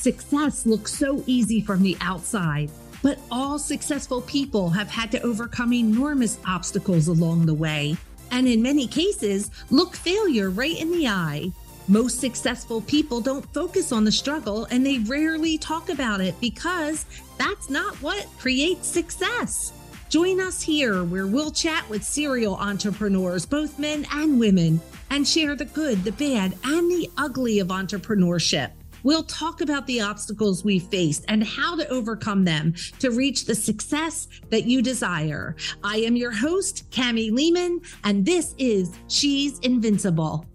success looks so easy from the outside, but all successful people have had to overcome enormous obstacles along the way, and in many cases, look failure right in the eye. Most successful people don't focus on the struggle and they rarely talk about it because that's not what creates success. Join us here where we'll chat with serial entrepreneurs, both men and women, and share the good, the bad, and the ugly of entrepreneurship. We'll talk about the obstacles we faced and how to overcome them to reach the success that you desire. I am your host, Cami Lehman, and this is She's Invincible.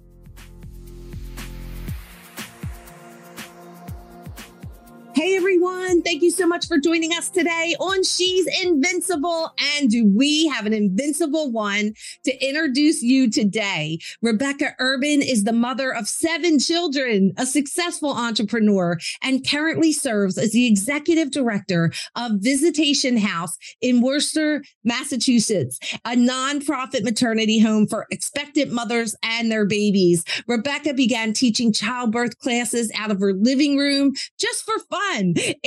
Hey everyone, thank you so much for joining us today on She's Invincible. And do we have an invincible one to introduce you today? Rebecca Urban is the mother of seven children, a successful entrepreneur, and currently serves as the executive director of Visitation House in Worcester, Massachusetts, a nonprofit maternity home for expectant mothers and their babies. Rebecca began teaching childbirth classes out of her living room just for fun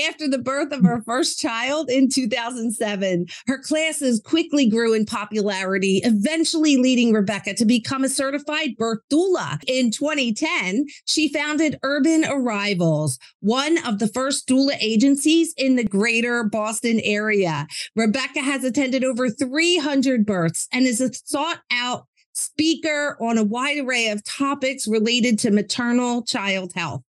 after the birth of her first child in 2007. Her classes quickly grew in popularity, eventually leading Rebecca to become a certified birth doula. In 2010, she founded Urban Arrivals, one of the first doula agencies in the greater Boston area. Rebecca has attended over 300 births and is a sought out speaker on a wide array of topics related to maternal child health.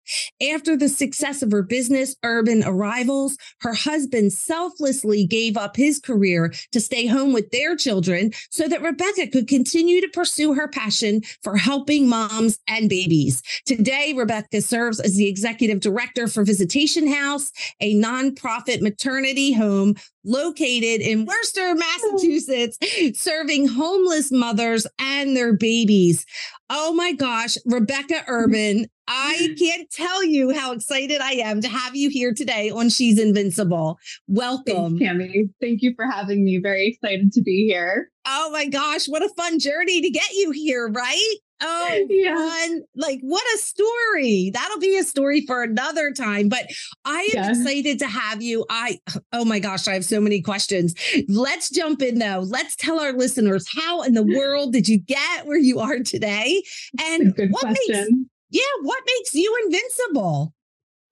After the success of her business, Urban Arrivals, her husband selflessly gave up his career to stay home with their children so that Rebecca could continue to pursue her passion for helping moms and babies. Today, Rebecca serves as the executive director for Visitation House, a nonprofit maternity home located in Worcester, Massachusetts, serving homeless mothers and their babies. Oh my gosh, Rebecca Urban, I mm-hmm. can't tell you how excited I am to have you here today on She's Invincible. Welcome. Thanks, Cami. Thank you for having me. Very excited to be here. Oh my gosh, what a fun journey to get you here, right? Oh, yeah. fun. Like, what a story. That'll be a story for another time. But I am yeah. excited to have you. I, oh my gosh, I have so many questions. Let's jump in though. Let's tell our listeners how in the world did you get where you are today? And what question. makes, yeah, what makes you invincible?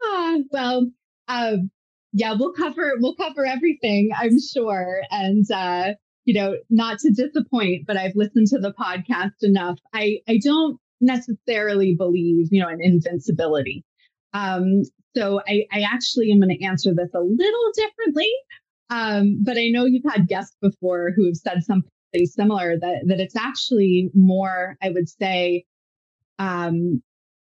Ah, well, um, yeah, we'll cover we'll cover everything, I'm sure. And uh, you know, not to disappoint, but I've listened to the podcast enough. I, I don't necessarily believe, you know, in invincibility. Um, so I, I actually am going to answer this a little differently. Um, but I know you've had guests before who have said something similar that, that it's actually more, I would say, um,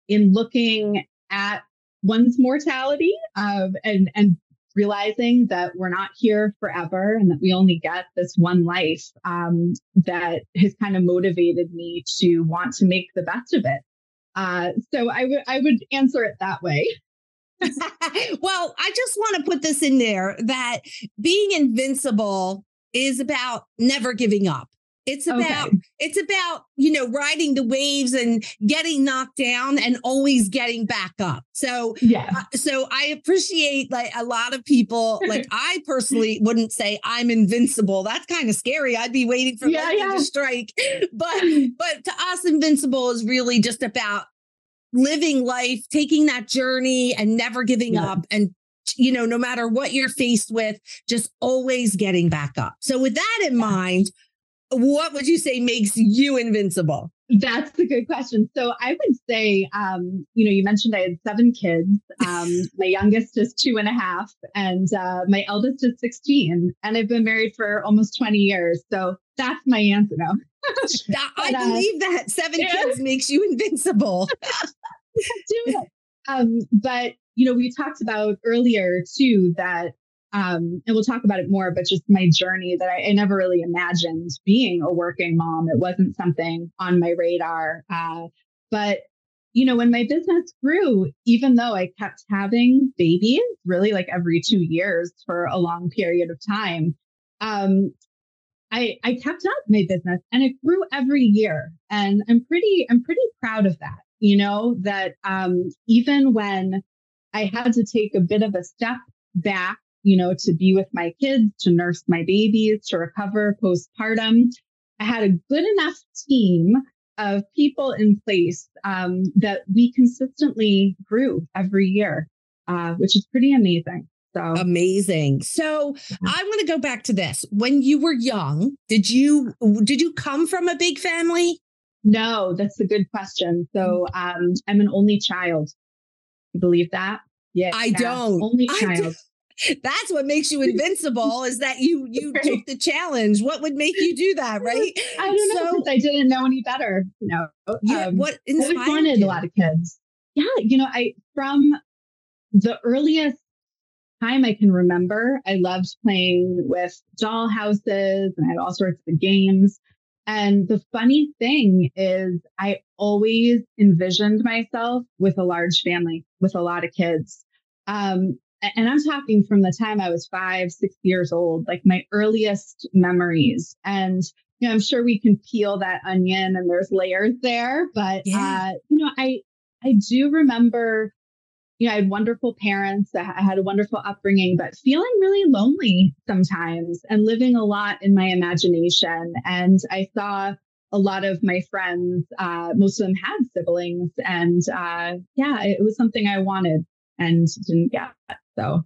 in looking at one's mortality um, and and realizing that we're not here forever and that we only get this one life um, that has kind of motivated me to want to make the best of it. Uh, so I would I would answer it that way. well, I just want to put this in there that being invincible is about never giving up. It's about okay. it's about, you know, riding the waves and getting knocked down and always getting back up. So yeah. Uh, so I appreciate like a lot of people like I personally wouldn't say I'm invincible. That's kind of scary. I'd be waiting for yeah, yeah. to strike. But but to us invincible is really just about living life, taking that journey and never giving yeah. up and you know, no matter what you're faced with, just always getting back up. So, with that in mind, what would you say makes you invincible? That's a good question. So I would say, um, you know, you mentioned I had seven kids. Um, my youngest is two and a half, and uh, my eldest is 16. And I've been married for almost 20 years. So that's my answer now. I uh, believe that seven yeah. kids makes you invincible. Do it. Um, but, you know, we talked about earlier too that um, and we'll talk about it more, but just my journey that I, I, never really imagined being a working mom. It wasn't something on my radar. Uh, but, you know, when my business grew, even though I kept having babies really like every two years for a long period of time, um, I, I kept up my business and it grew every year. And I'm pretty, I'm pretty proud of that, you know, that um, even when I had to take a bit of a step back, you know, to be with my kids, to nurse my babies, to recover postpartum. I had a good enough team of people in place um, that we consistently grew every year, uh, which is pretty amazing. So amazing. So I want to go back to this. When you were young, did you did you come from a big family? No, that's a good question. So um, I'm an only child. You believe that? Yeah. I don't. Only child. That's what makes you invincible is that you you right. took the challenge. What would make you do that, right? I don't know I didn't know any better. You know, yeah. Um, what inspired I wanted you? a lot of kids. Yeah, you know, I from the earliest time I can remember, I loved playing with doll houses and I had all sorts of games. And the funny thing is, I always envisioned myself with a large family, with a lot of kids. Um, and I'm talking from the time I was five, six years old, like my earliest memories. And you know, I'm sure we can peel that onion and there's layers there, but yeah. uh, you know, I I do remember you know, I had wonderful parents. I had a wonderful upbringing, but feeling really lonely sometimes and living a lot in my imagination. And I saw a lot of my friends, uh, most of them had siblings. And uh, yeah, it was something I wanted and didn't get. So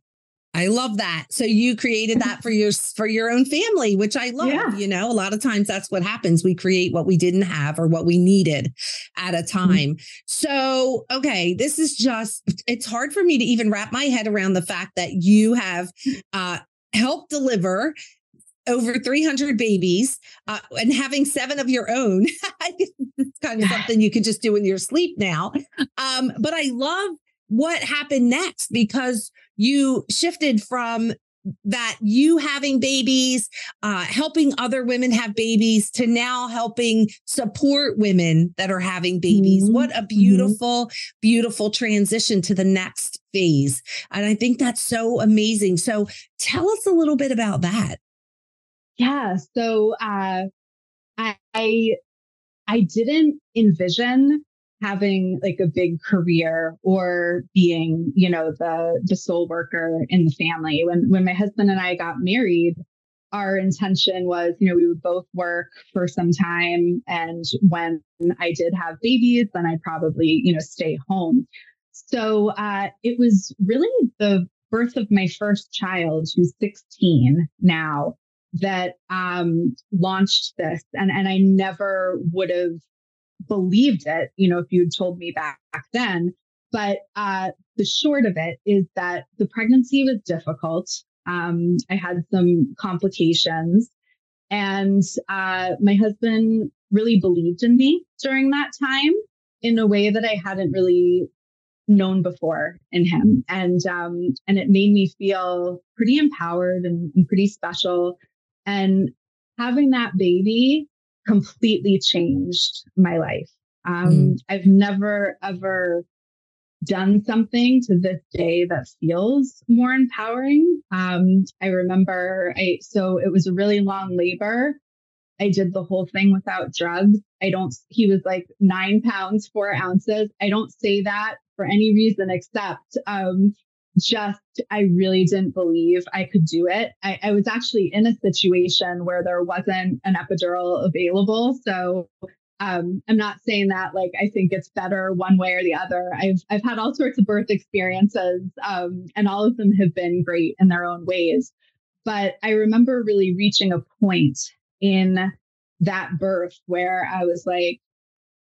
I love that. So you created that for your for your own family, which I love. Yeah. You know, a lot of times that's what happens. We create what we didn't have or what we needed at a mm-hmm. time. Mm-hmm. So, okay, this is just it's hard for me to even wrap my head around the fact that you have uh helped deliver over 300 babies uh, and having seven of your own. it's kind of something you could just do in your sleep now. Um, but I love what happened next because you shifted from that you having babies, uh, helping other women have babies to now helping support women that are having babies. Mm-hmm. What a mm-hmm. beautiful, mm-hmm. beautiful transition to the next phase. And I think that's so amazing. So tell us a little bit about that. Yeah. So uh, I, I didn't envision having like a big career or being, you know, the the sole worker in the family. When when my husband and I got married, our intention was, you know, we would both work for some time and when I did have babies, then I'd probably, you know, stay home. So uh, it was really the birth of my first child, who's 16 now, that um, launched this. And, and I never would have believed it, you know, if you'd told me back, back then. But uh, the short of it is that the pregnancy was difficult. Um, I had some complications, and uh, my husband really believed in me during that time in a way that I hadn't really known before in him, and um, and it made me feel pretty empowered and, and pretty special. And having that baby completely changed my life. Um, mm. I've never ever done something to this day that feels more empowering. Um, I remember I so it was a really long labor. I did the whole thing without drugs. I don't, he was like nine pounds, four ounces. I don't say that for any reason except um, just I really didn't believe I could do it. I, I, was actually in a situation where there wasn't an epidural available. So um, I'm not saying that like I think it's better one way or the other. I've I've had all sorts of birth experiences, um, and all of them have been great in their own ways. But I remember really reaching a point in that birth where I was like,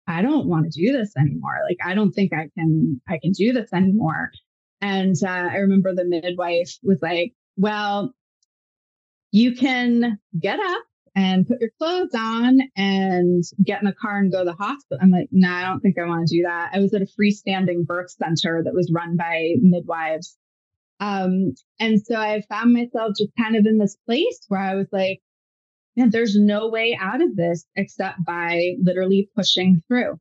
I don't want to do this anymore. Like I don't think I can I can do this anymore. And uh, I remember the midwife was like, well, you can get up and put your clothes on and get in the car and go to the hospital. I'm like, no, I don't think I want to do that. I was at a freestanding birth center that was run by midwives. Um, and so I found myself just kind of in this place where I was like, man, there's no way out of this except by literally pushing through.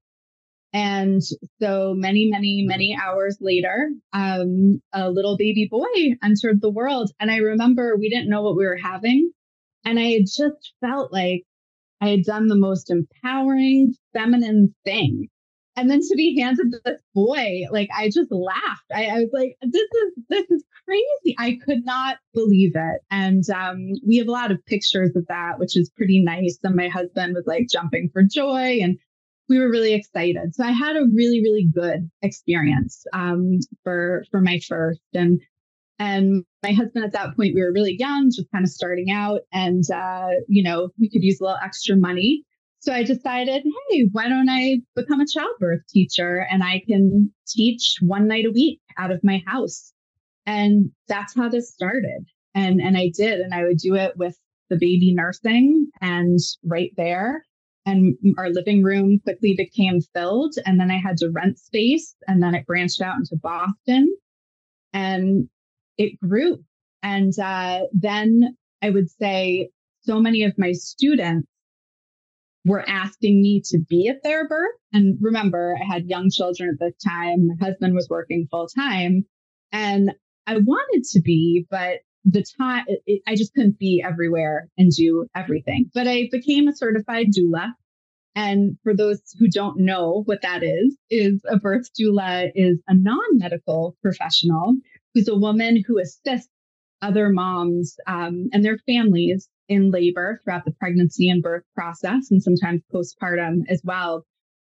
And so many, many, many hours later, um, a little baby boy entered the world. And I remember we didn't know what we were having. And I had just felt like I had done the most empowering, feminine thing. and then to be handed this boy, like I just laughed. I, I, was like, this is this is crazy. I could not believe it. And um, we have a lot of pictures of that, which is pretty nice. And my husband was like jumping for joy and we were really excited. So I had a really, really good experience um, for for my first. And and my husband at that point, we were really young, just kind of starting out, and uh, you know, we could use a little extra money. So I decided, hey, why don't I become a childbirth teacher and I can teach one night a week out of my house. And that's how this started. And and I did, and I would do it with the baby nursing and right there. And our living room quickly became filled. And then I had to rent space. And then it branched out into Boston. And it grew. And uh, then I would say so many of my students were asking me to be at their birth. And remember, I had young children at the time. My husband was working full time. And I wanted to be, but the time, it, I just couldn't be everywhere and do everything. But I became a certified doula. And for those who don't know what that is, is a birth doula is a non-medical professional who's a woman who assists other moms um, and their families in labor throughout the pregnancy and birth process, and sometimes postpartum as well,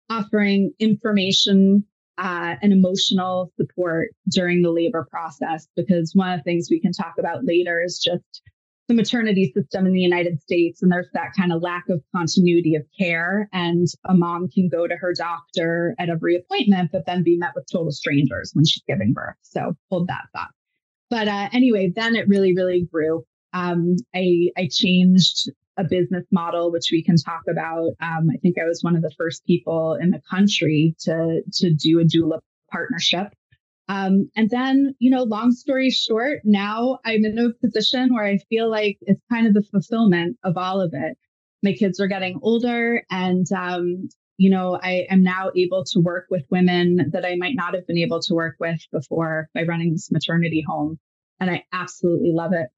offering information uh, and emotional support during the labor process. Because one of the things we can talk about later is just the maternity system in the United States, and there's that kind of lack of continuity of care. And a mom can go to her doctor at every appointment, but then be met with total strangers when she's giving birth. So hold that thought. But uh, anyway, then it really, really grew. Um, I, I changed a business model, which we can talk about. Um, I think I was one of the first people in the country to to do a doula partnership. Um, and then, you know, long story short, now I'm in a position where I feel like it's kind of the fulfillment of all of it. My kids are getting older, and um, you know, I am now able to work with women that I might not have been able to work with before by running this maternity home. And I absolutely love it.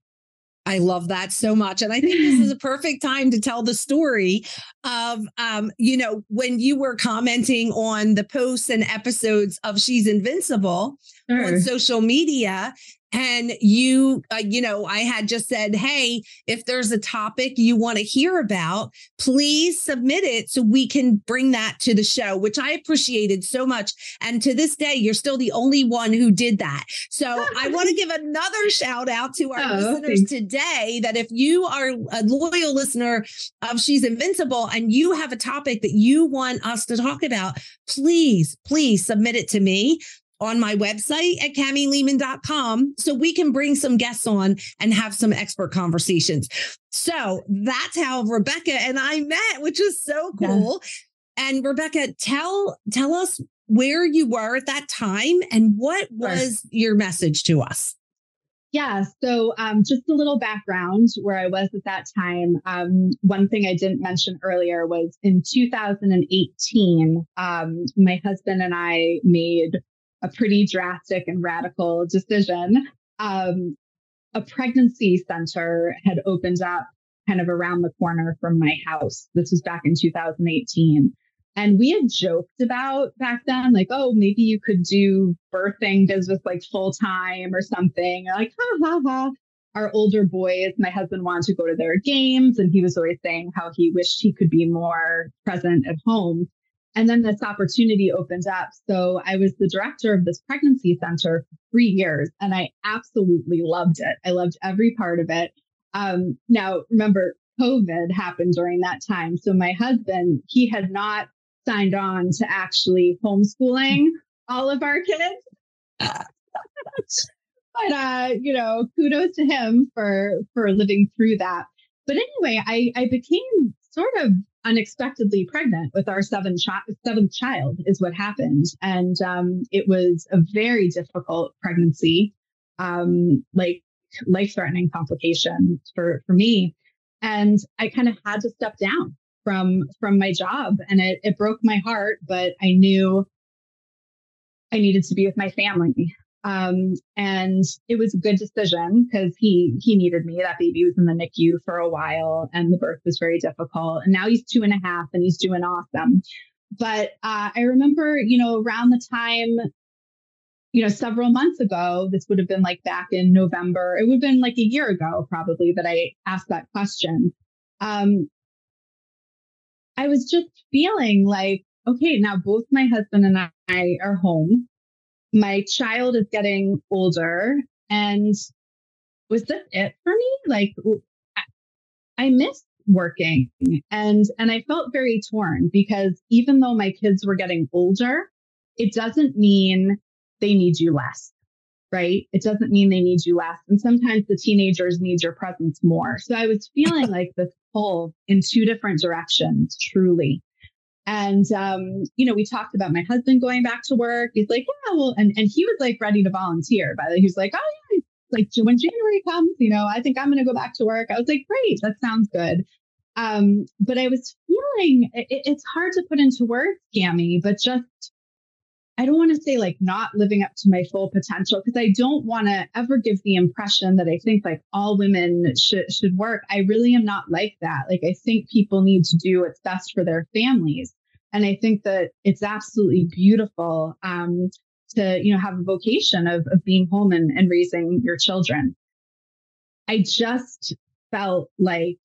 I love that so much. And I think this is a perfect time to tell the story of, um, you know, when you were commenting on the posts and episodes of She's Invincible sure. on social media and you uh, you know i had just said hey if there's a topic you want to hear about please submit it so we can bring that to the show which i appreciated so much and to this day you're still the only one who did that. So i want to give another shout out to our oh, listeners today that if you are a loyal listener of she's invincible and you have a topic that you want us to talk about please please submit it to me on my website at camilehman.com so we can bring some guests on and have some expert conversations. So that's how Rebecca and I met, which is so cool. Yeah. And Rebecca, tell tell us where you were at that time and what was sure. your message to us. Yeah. So, um, just a little background where I was at that time. Um, one thing I didn't mention earlier was in 2018, um, my husband and I made a pretty drastic and radical decision. Um, a pregnancy center had opened up kind of around the corner from my house. This was back in 2018. And we had joked about back then, like, oh, maybe you could do birthing business like full time or something. Like, ha ha ha. Our older boys, my husband wanted to go to their games, and he was always saying how he wished he could be more present at home. And then this opportunity opened up. So I was the director of this pregnancy center for three years, and I absolutely loved it. I loved every part of it. Um, now, remember, COVID happened during that time. So my husband, he had not signed on to actually homeschooling all of our kids. but uh, you know, kudos to him for for living through that. But anyway, I I became sort of unexpectedly pregnant with our seventh, seventh child is what happened. And um, it was a very difficult pregnancy um, like life-threatening complication for for me. And i kind of had to step down from from my job and it, it broke my heart but i knew i needed to be with my family um, and it was a good decision because he he needed me. That baby was in the NICU for a while, and the birth was very difficult. And now he's two and a half, and he's doing awesome. but uh, I remember, you know, around the time, you know, several months ago, this would have been like back in November, it would have been like a year ago probably that I asked that question. Um, I was just feeling like, okay, now both my husband and I are home. My child is getting older. And was this it for me? Like, I miss working and and I felt very torn because even though my kids were getting older, it doesn't mean they need you less, right? It doesn't mean they need you less. And sometimes the teenagers need your presence more. So I was feeling like this pull in two different directions, truly. And um, you know, we talked about my husband going back to work. He's like, yeah, well, and and he was like ready to volunteer. By the way, he was like, oh yeah, like when January comes, you know, I think I'm going to go back to work. I was like, great, that sounds good. Um, but I was feeling it, it's hard to put into words, Cami, but just I don't want to say like not living up to my full potential because I don't want to ever give the impression that I think like all women should should work. I really am not like that. Like I think people need to do what's best for their families. And I think that it's absolutely beautiful um, to, you know, have a vocation of, of being home and, and raising your children. I just felt like,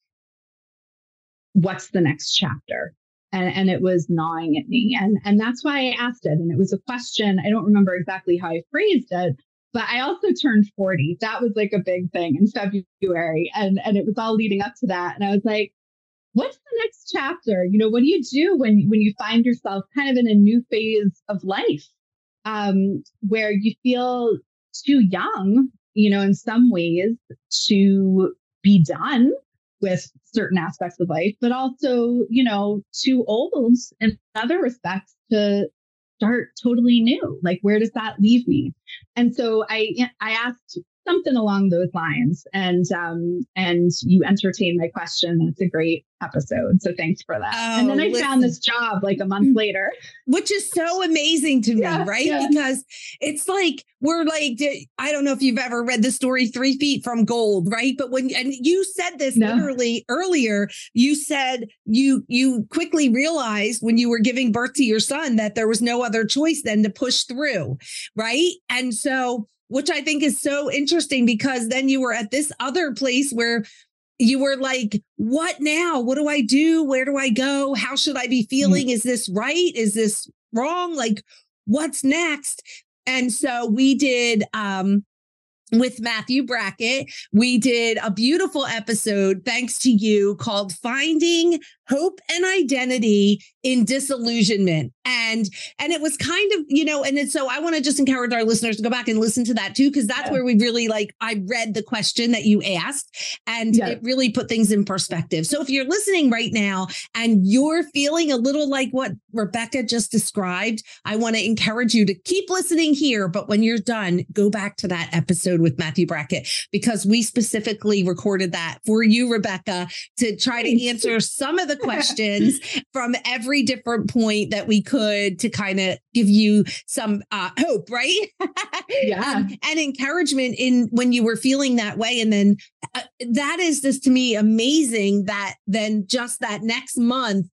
what's the next chapter? And, and it was gnawing at me. And, and that's why I asked it. And it was a question. I don't remember exactly how I phrased it, but I also turned 40. That was like a big thing in February. And, and it was all leading up to that. And I was like, what's the next chapter? You know, what do you do when, when you find yourself kind of in a new phase of life um, where you feel too young, you know, in some ways to be done with certain aspects of life, but also, you know, too old in other respects to start totally new. Like, where does that leave me? And so I, I asked something along those lines. And um, and you entertain my question. It's a great episode. So thanks for that. Oh, and then I listen. found this job like a month later. Which is so amazing to me, yeah, right? Yeah. Because it's like we're like, I don't know if you've ever read the story Three Feet from Gold, right? But when and you said this no. literally earlier, you said you you quickly realized when you were giving birth to your son that there was no other choice than to push through, right? And so which I think is so interesting because then you were at this other place where you were like, what now? What do I do? Where do I go? How should I be mm. feeling? Mm-hmm. Is this right? Is this wrong? Like, what's next? And so we did um with Matthew Brackett. We did a beautiful episode, thanks to you, called Finding Hope and Identity in Disillusionment. And and it was kind of, you know, and so I want to just encourage our listeners to go back and listen to that too, because that's yeah. where we really like I read the question that you asked and yeah. it really put things in perspective. So if you're listening right now and you're feeling a little like what Rebecca just described, I want to encourage you to keep listening here. But when you're done, go back to that episode episode with Matthew Brackett because we specifically recorded that for you, Rebecca, to try to answer some of the questions from every different point that we could to kind of give you some uh, hope, right? yeah. Um, and encouragement in when you were feeling that way. And then uh, that is just to me amazing that then just that next month,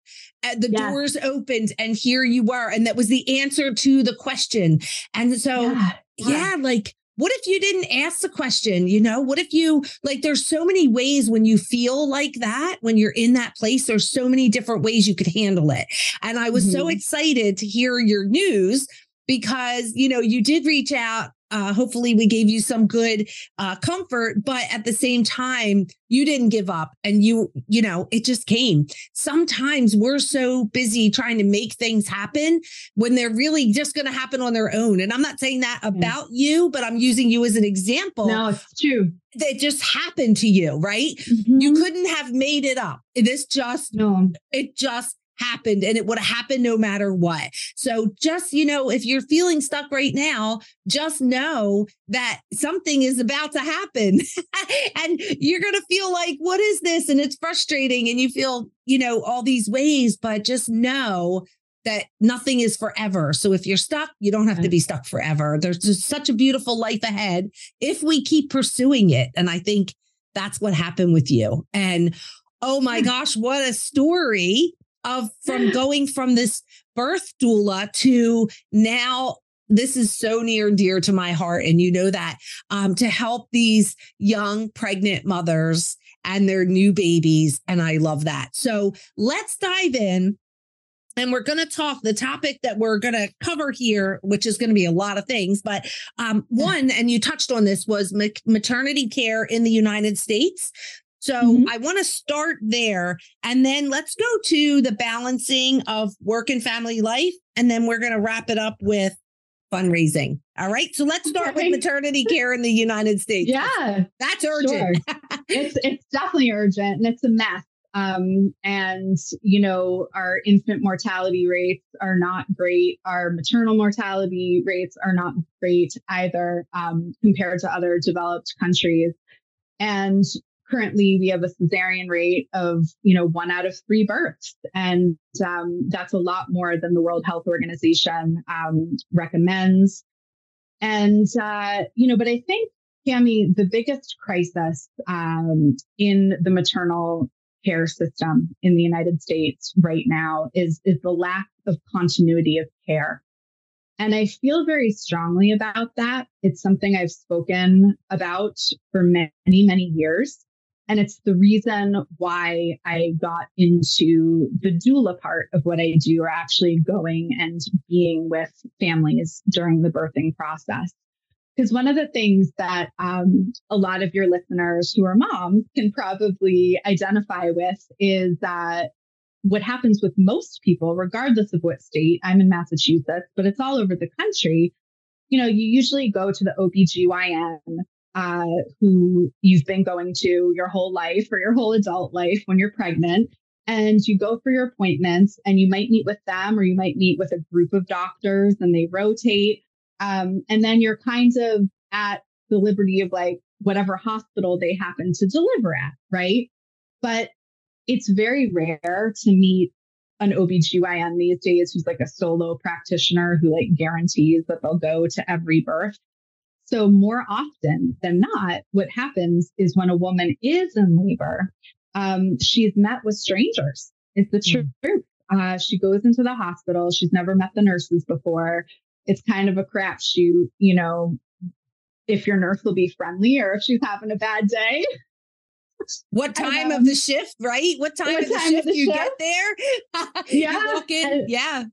uh, the yeah. doors opened and here you were. And that was the answer to the question. And so, yeah, yeah like, what if you didn't ask the question? You know, what if you like, there's so many ways when you feel like that, when you're in that place, there's so many different ways you could handle it. And I was mm-hmm. so excited to hear your news because, you know, you did reach out uh, hopefully we gave you some good uh, comfort but at the same time you didn't give up and you you know it just came. Sometimes we're so busy trying to make things happen when they're really just going to happen on their own. And i'm not saying that about you but i'm using you as an example. No it's true. That just happened to you right? Mm-hmm. you couldn't have made it up. This just no. it just happened and it would have happened no matter what. So just, you know, if you're feeling stuck right now, just know that something is about to happen and you're going to feel like, what is this? And it's frustrating and you feel, you know, all these ways, but just know that nothing is forever. So if you're stuck, you don't have to be stuck forever. There's just such a beautiful life ahead if we keep pursuing it. And I think that's what happened with you. And oh my gosh, what a story of from going from this birth doula to now this is so near and dear to my heart and you know that um, to help these young pregnant mothers and their new babies and i love that. So let's dive in and we're going to talk the topic that we're going to cover here which is going to be a lot of things but um, one and you touched on this was maternity care in the united states so mm-hmm. I want to start there and then let's go to the balancing of work and family life. And then we're going to wrap it up with fundraising. All right. So let's start with maternity care in the United States. Yeah. That's urgent. Sure. it's it's definitely urgent and it's a mess. Um, and you know, our infant mortality rates are not great. Our maternal mortality rates are not great either um, compared to other developed countries. And currently we have a cesarean rate of you know one out of three births and um, that's a lot more than the world health organization um, recommends and uh, you know but i think Cami, the biggest crisis um, in the maternal care system in the united states right now is is the lack of continuity of care and I feel very strongly about that. It's something I've spoken about for many, many years. And it's the reason why I got into the doula part of what I do, or actually going and being with families during the birthing process. Because one of the things that um, a lot of your listeners who are moms can probably identify with is that what happens with most people, regardless of what state, I'm in Massachusetts, but it's all over the country. You know, you usually go to the OBGYN uh, who you've been going to your whole life or your whole adult life when you're pregnant. And you go for your appointments and you might meet with them or you might meet with a group of doctors and they rotate. Um, and then you're kind of at the liberty of like whatever hospital they happen to deliver at, right? But it's very rare to meet an OBGYN these days who's like a solo practitioner who like guarantees that they'll go to every birth. So, more often than not, what happens is when a woman is in labor, um, she's met with strangers. It's the mm. truth. Uh, she goes into the hospital. She's never met the nurses before. It's kind of a crapshoot, you know, if your nurse will be friendly or if she's having a bad day. What time of the shift, right? What time, what of, the time shift of the you shift? get there? yeah. walk in. And, yeah.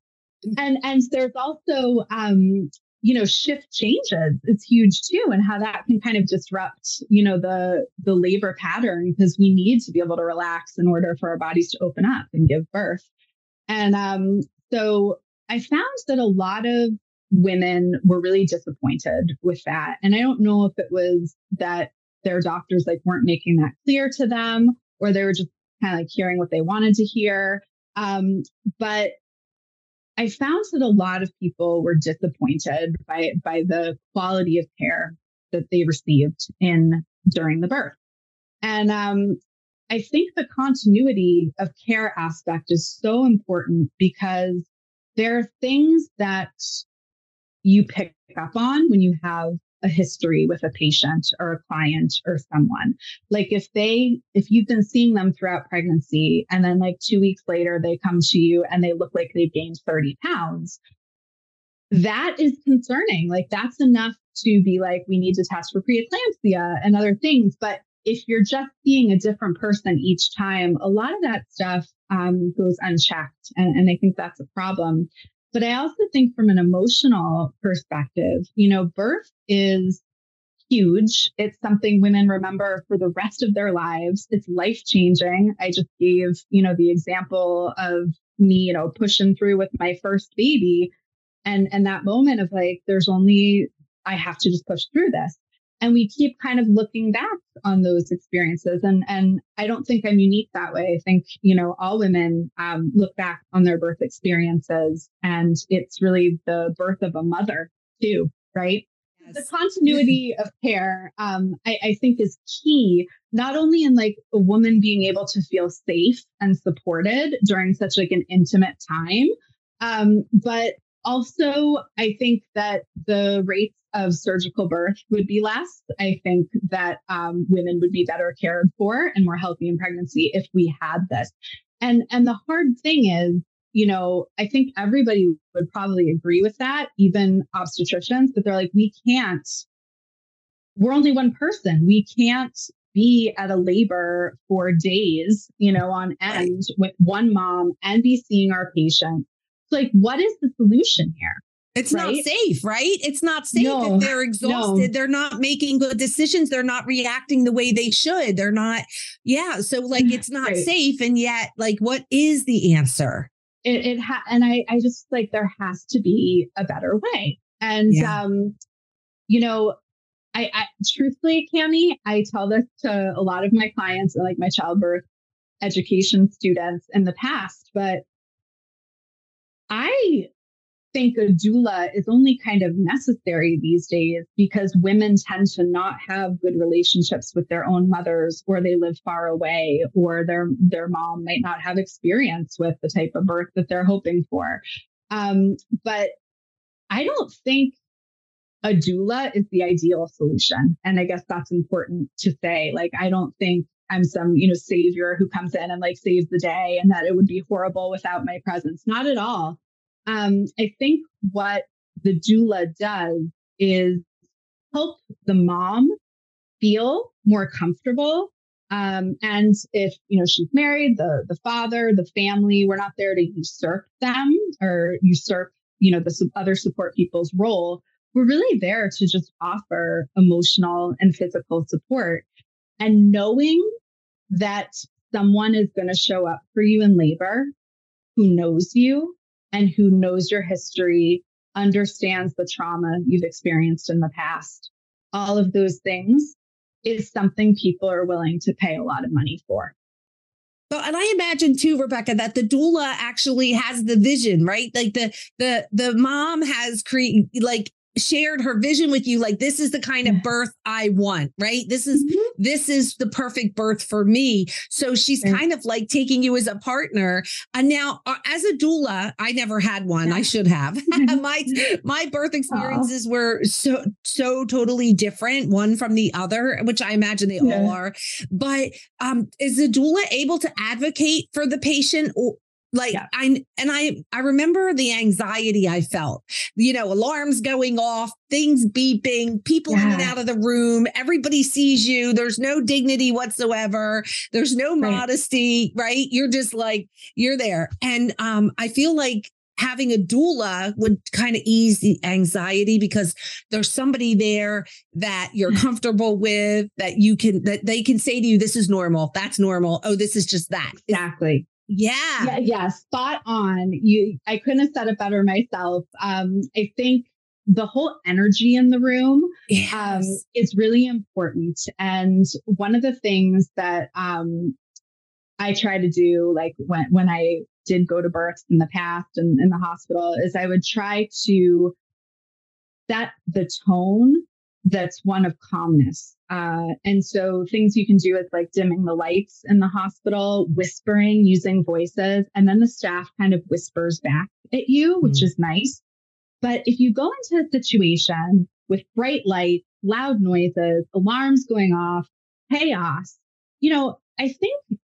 And and there's also um you know shift changes it's huge too and how that can kind of disrupt you know the the labor pattern because we need to be able to relax in order for our bodies to open up and give birth. And um so i found that a lot of women were really disappointed with that and i don't know if it was that their doctors like weren't making that clear to them or they were just kind of like hearing what they wanted to hear um, but I found that a lot of people were disappointed by, by the quality of care that they received in during the birth. And um, I think the continuity of care aspect is so important because there are things that you pick up on when you have a history with a patient or a client or someone. Like if they, if you've been seeing them throughout pregnancy and then like two weeks later they come to you and they look like they've gained 30 pounds, that is concerning. Like that's enough to be like, we need to test for preeclampsia and other things. But if you're just seeing a different person each time, a lot of that stuff um, goes unchecked. And, and I think that's a problem. But I also think from an emotional perspective, you know, birth is huge. It's something women remember for the rest of their lives. It's life changing. I just gave, you know, the example of me, you know, pushing through with my first baby and and that moment of like there's only I have to just push through this and we keep kind of looking back on those experiences. And and i don't think i'm unique that way. I think you know all women um, look back on their birth experiences and it's really the birth of a mother too right? Yes. the continuity of care um, I, I think is key not only in like a woman being able to feel safe and supported during such like an intimate time um, but also i think that the rates of surgical birth would be less. I think that um, women would be better cared for and more healthy in pregnancy if we had this. And and the hard thing is, you know, I think everybody would probably agree with that, even obstetricians, but they're like, we can't, we're only one person. We can't be at a labor for days, you know, on end with one mom and be seeing our patient. Like, what is the solution here? It's right? not safe, right? It's not safe no, if they're exhausted. No. They're not making good decisions. They're not reacting the way they should. They're not, yeah. So like it's not right. safe. And yet, like, what is the answer? It, it ha- and I, I just like there has to be a better way. And yeah. um, you know, I, I truthfully, Cami, I tell this to a lot of my clients and like my childbirth education students in the past, but I think a doula is only kind of necessary these days because women tend to not have good relationships with their own mothers or they live far away or their their mom might not have experience with the type of birth that they're hoping for. Um, but i don't think a doula is the ideal solution. And i guess that's important to say. Like i don't think i'm some you know savior who comes in and like saves the day and that it would be horrible without my presence not at all um, I think what the doula does is help the mom feel more comfortable. Um, and if you know she's married, the the father, the family, we're not there to usurp them or usurp you know the other support people's role. We're really there to just offer emotional and physical support. And knowing that someone is going to show up for you in labor who knows you, and who knows your history, understands the trauma you've experienced in the past. All of those things is something people are willing to pay a lot of money for. Well, and I imagine too, Rebecca, that the doula actually has the vision, right? Like the the the mom has created like shared her vision with you like this is the kind of birth i want right this is mm-hmm. this is the perfect birth for me so she's yeah. kind of like taking you as a partner and now uh, as a doula i never had one yeah. i should have my my birth experiences were so so totally different one from the other which i imagine they yeah. all are but um is the doula able to advocate for the patient or, like yeah. I and I I remember the anxiety I felt. You know, alarms going off, things beeping, people yeah. in and out of the room, everybody sees you. There's no dignity whatsoever. There's no right. modesty, right? You're just like you're there. And um I feel like having a doula would kind of ease the anxiety because there's somebody there that you're comfortable with that you can that they can say to you this is normal that's normal oh this is just that exactly yeah. yeah. Yeah. Spot on. You I couldn't have said it better myself. Um, I think the whole energy in the room um, yes. um, is really important. And one of the things that um, I try to do, like when, when I did go to births in the past and in the hospital, is I would try to set the tone that's one of calmness. Uh, and so things you can do is like dimming the lights in the hospital, whispering, using voices, and then the staff kind of whispers back at you, which mm. is nice. But if you go into a situation with bright lights, loud noises, alarms going off, chaos, you know, I think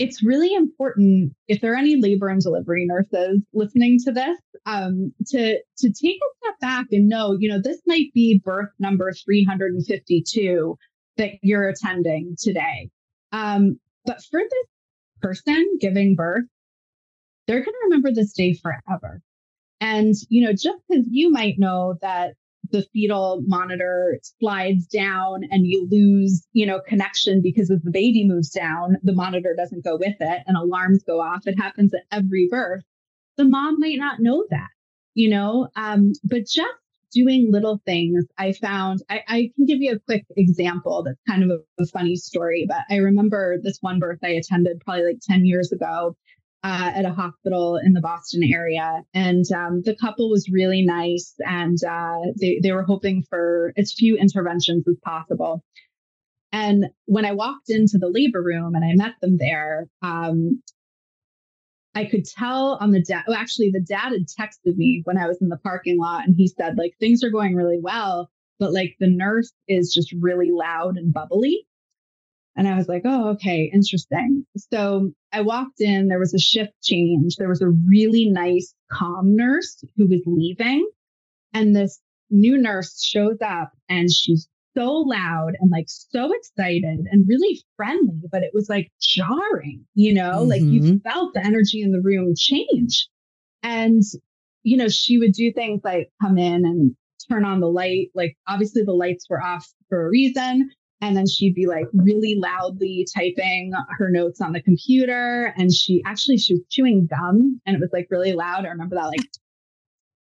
it's really important if there are any labor and delivery nurses listening to this um, to to take a step back and know you know this might be birth number 352 that you're attending today. Um, but for this person giving birth they're going to remember this day forever. And you know just because you might know that the fetal monitor slides down and you lose, you know, connection because as the baby moves down, the monitor doesn't go with it and alarms go off. It happens at every birth. The mom might not know that, you know, um, but just doing little things, I found I, I, can give you a quick example that's kind of a, a funny story, but I remember this one birth I attended probably like 10 years ago uh, at a hospital in the Boston area. And um, the couple was really nice and uh, they, they were hoping for as few interventions as possible. And when I walked into the labor room and I met them there, um, I could tell on the dad, well, actually, the dad had texted me when I was in the parking lot and he said, like, things are going really well, but like the nurse is just really loud and bubbly. And I was like, oh, okay, interesting. So I walked in, there was a shift change. There was a really nice, calm nurse who was leaving. And this new nurse shows up and she's so loud and like so excited and really friendly, but it was like jarring, you know, mm-hmm. like you mm-hmm. felt the energy in the room change. And, you know, she would do things like come in and turn on the light. Like obviously the lights were off for a reason. And then she'd be like really loudly typing her notes on the computer. And she actually, she was chewing gum and it was like really loud. I remember that like,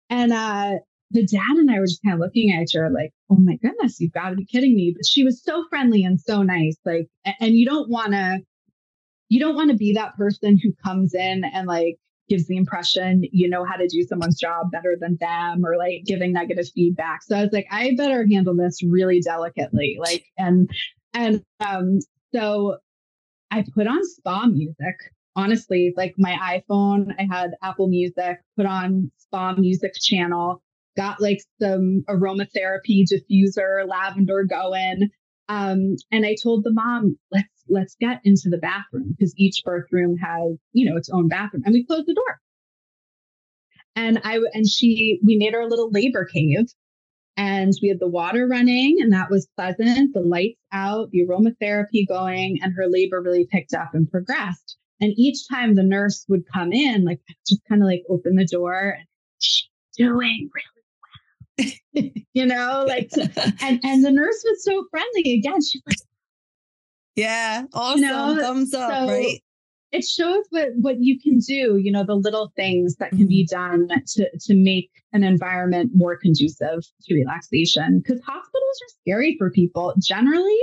and, uh, the dad and I were just kind of looking at each other like, oh my goodness, you've got to be kidding me. But she was so friendly and so nice. Like, and you don't want to, you don't want to be that person who comes in and like gives the impression you know how to do someone's job better than them or like giving negative feedback. So I was like, I better handle this really delicately. Like, and, and, um, so I put on spa music honestly, like my iPhone, I had Apple Music, put on spa music channel, got like some aromatherapy diffuser, lavender going. Um, and I told the mom, let's let's get into the bathroom because each birth room has, you know, its own bathroom. And we closed the door. And I and she we made our little labor cave and we had the water running and that was pleasant, the lights out, the aromatherapy going, and her labor really picked up and progressed. And each time the nurse would come in, like just kind of like open the door and she's doing really well. you know, like, and, and the nurse was so friendly again. She's like, yeah, awesome. You know? Thumbs up, so right? It shows what, what you can do, you know, the little things that can mm-hmm. be done to, to make an environment more conducive to relaxation. Because hospitals are scary for people. Generally,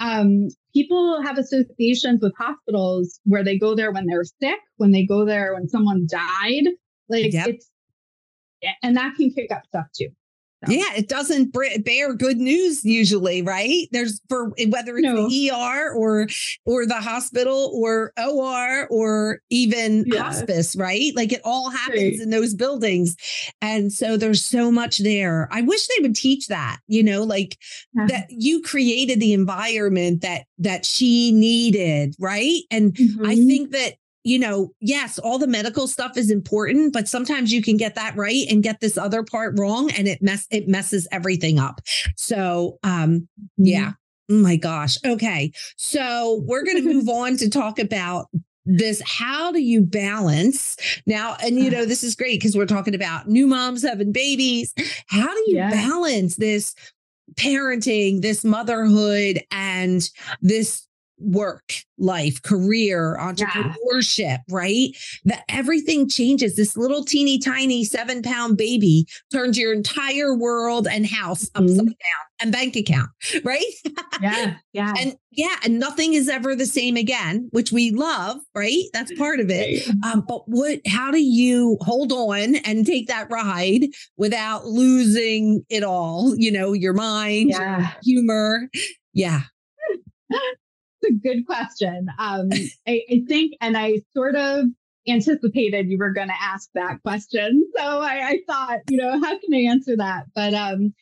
um, people have associations with hospitals where they go there when they're sick, when they go there when someone died. Like yep. it's, and that can kick up stuff too. So. Yeah, it doesn't bear good news usually, right? There's for whether it's no. the ER or or the hospital or OR or even yeah. hospice, right? Like it all happens right. in those buildings. And so there's so much there. I wish they would teach that, you know, like yeah. that you created the environment that that she needed, right? And mm-hmm. I think that you know, yes, all the medical stuff is important, but sometimes you can get that right and get this other part wrong and it mess it messes everything up. So, um yeah. Oh my gosh. Okay. So, we're going to move on to talk about this how do you balance now and you know this is great because we're talking about new moms having babies how do you yeah. balance this parenting this motherhood and this work life, career, entrepreneurship, yeah. right? That everything changes. This little teeny tiny seven pound baby turns your entire world and house mm-hmm. upside down and bank account, right? Yeah. Yeah. and yeah, and nothing is ever the same again, which we love, right? That's part of it. Um, but what, how do you hold on and take that ride without losing it all? You know, your mind, yeah. your humor. Yeah a good question. Um, I, I, think, and I sort of anticipated you were going to ask that question. So I, I, thought, you know, how can I answer that? But, um,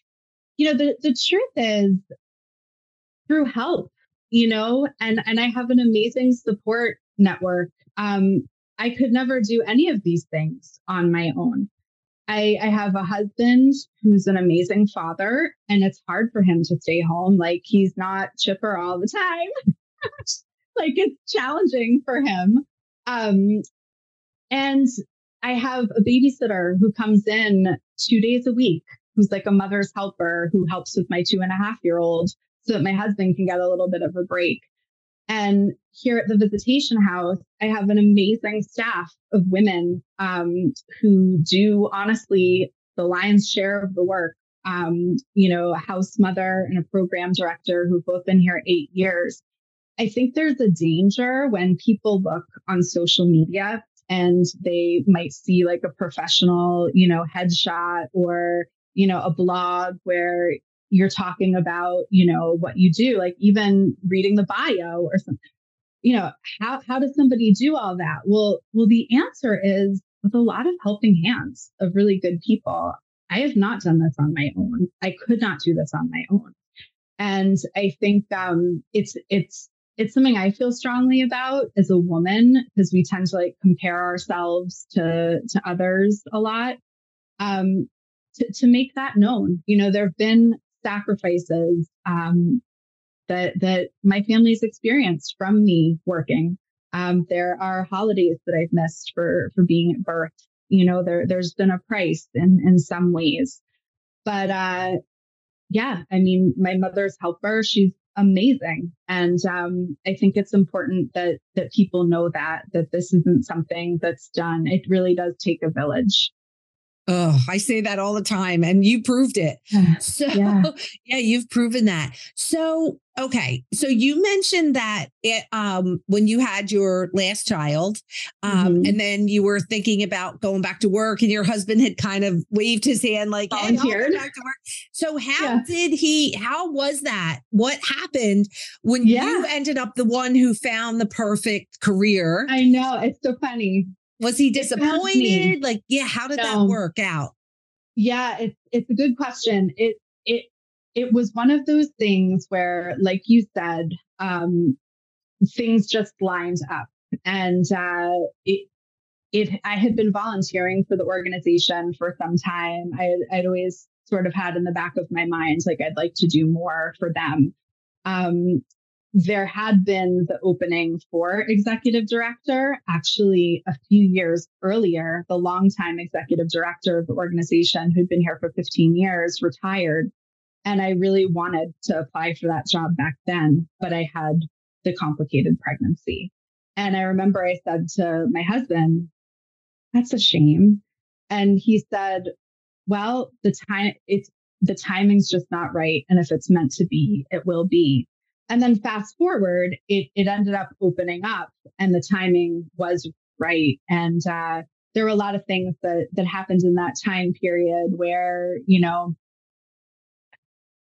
you know, the, the truth is through help, you know, and, and I have an amazing support network. Um, I could never do any of these things on my own. I, I have a husband who's an amazing father, and it's hard for him to stay home. Like he's not chipper all the time. like it's challenging for him. Um, and I have a babysitter who comes in two days a week, who's like a mother's helper who helps with my two and a half year old so that my husband can get a little bit of a break. And here at the visitation house, I have an amazing staff of women um, who do honestly the lion's share of the work. Um, you know, a house mother and a program director who've both been here eight years. I think there's a danger when people look on social media and they might see like a professional, you know, headshot or, you know, a blog where you're talking about, you know, what you do, like even reading the bio or something. You know, how how does somebody do all that? Well, well, the answer is with a lot of helping hands of really good people. I have not done this on my own. I could not do this on my own. And I think um, it's it's it's something I feel strongly about as a woman because we tend to like compare ourselves to to others a lot. Um, to, to make that known, you know, there have been sacrifices um, that that my family's experienced from me working. Um, there are holidays that I've missed for for being at birth. You know, there there's been a price in in some ways, but uh, yeah, I mean, my mother's helper, she's amazing, and um, I think it's important that that people know that that this isn't something that's done. It really does take a village. Oh, I say that all the time, and you proved it. So, yeah. yeah, you've proven that. So, okay, so you mentioned that it um when you had your last child, um, mm-hmm. and then you were thinking about going back to work, and your husband had kind of waved his hand like, Volunteered. Hey, back to work. So, how yeah. did he? How was that? What happened when yeah. you ended up the one who found the perfect career? I know it's so funny. Was he disappointed? Like, yeah, how did no. that work out? Yeah, it's it's a good question. It it it was one of those things where, like you said, um, things just lined up, and uh, it it I had been volunteering for the organization for some time. I I'd always sort of had in the back of my mind like I'd like to do more for them. Um, there had been the opening for executive director actually a few years earlier. The longtime executive director of the organization, who'd been here for 15 years, retired. And I really wanted to apply for that job back then, but I had the complicated pregnancy. And I remember I said to my husband, that's a shame. And he said, well, the time it's the timing's just not right. And if it's meant to be, it will be. And then fast forward, it, it ended up opening up and the timing was right. And uh, there were a lot of things that, that happened in that time period where, you know,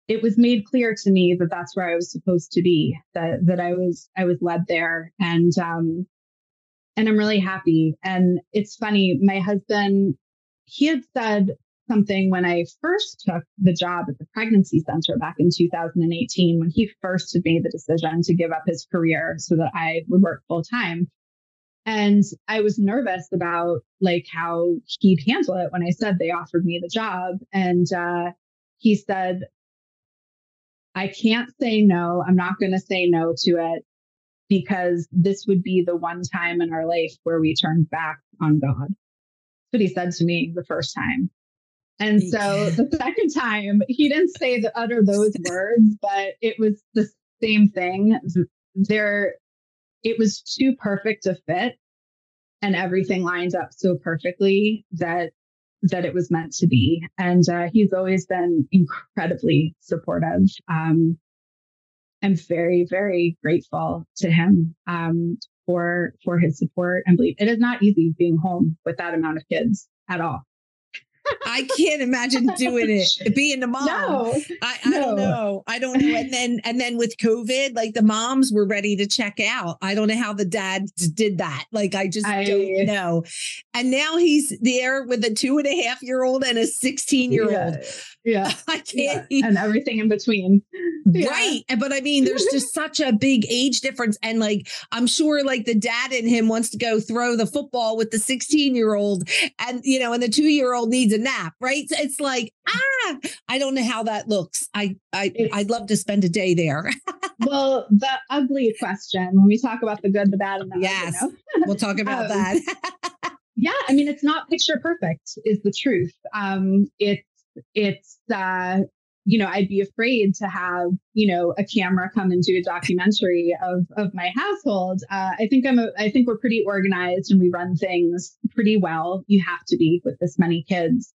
it was made clear to me that that's where I was supposed to be, that, that I was, I was led there. And, um, and I'm really happy. And it's funny, my husband, he had said something when I first took the job at the pregnancy center back in 2018, when he first had made the decision to give up his career so that I would work full time. And I was nervous about like how he'd handle it when I said they offered me the job. And uh, he said, I can't say no. I'm not going to say no to it because this would be the one time in our life where we turned back on God. That's what he said to me the first time. And so the second time, he didn't say the utter those words, but it was the same thing. There, it was too perfect to fit, and everything lined up so perfectly that that it was meant to be. And uh, he's always been incredibly supportive. Um, I'm very, very grateful to him um, for for his support and belief. It is not easy being home with that amount of kids at all. I can't imagine doing it. Being the mom. No, I, I no. don't know. I don't know. And then and then with COVID, like the moms were ready to check out. I don't know how the dads did that. Like I just I, don't know. And now he's there with a two and a half year old and a 16 year old. Yeah. I can't yeah. and everything in between. Right. Yeah. But I mean, there's just such a big age difference. And like, I'm sure like the dad in him wants to go throw the football with the 16 year old and, you know, and the two year old needs a nap. Right. It's like, ah, I don't know how that looks. I, I I'd love to spend a day there. well, the ugly question when we talk about the good, the bad, and the yes, ugly, we'll talk about um, that. yeah. I mean, it's not picture perfect is the truth. Um, it's, it's uh you know i'd be afraid to have you know a camera come and do a documentary of of my household uh, i think i'm a, i think we're pretty organized and we run things pretty well you have to be with this many kids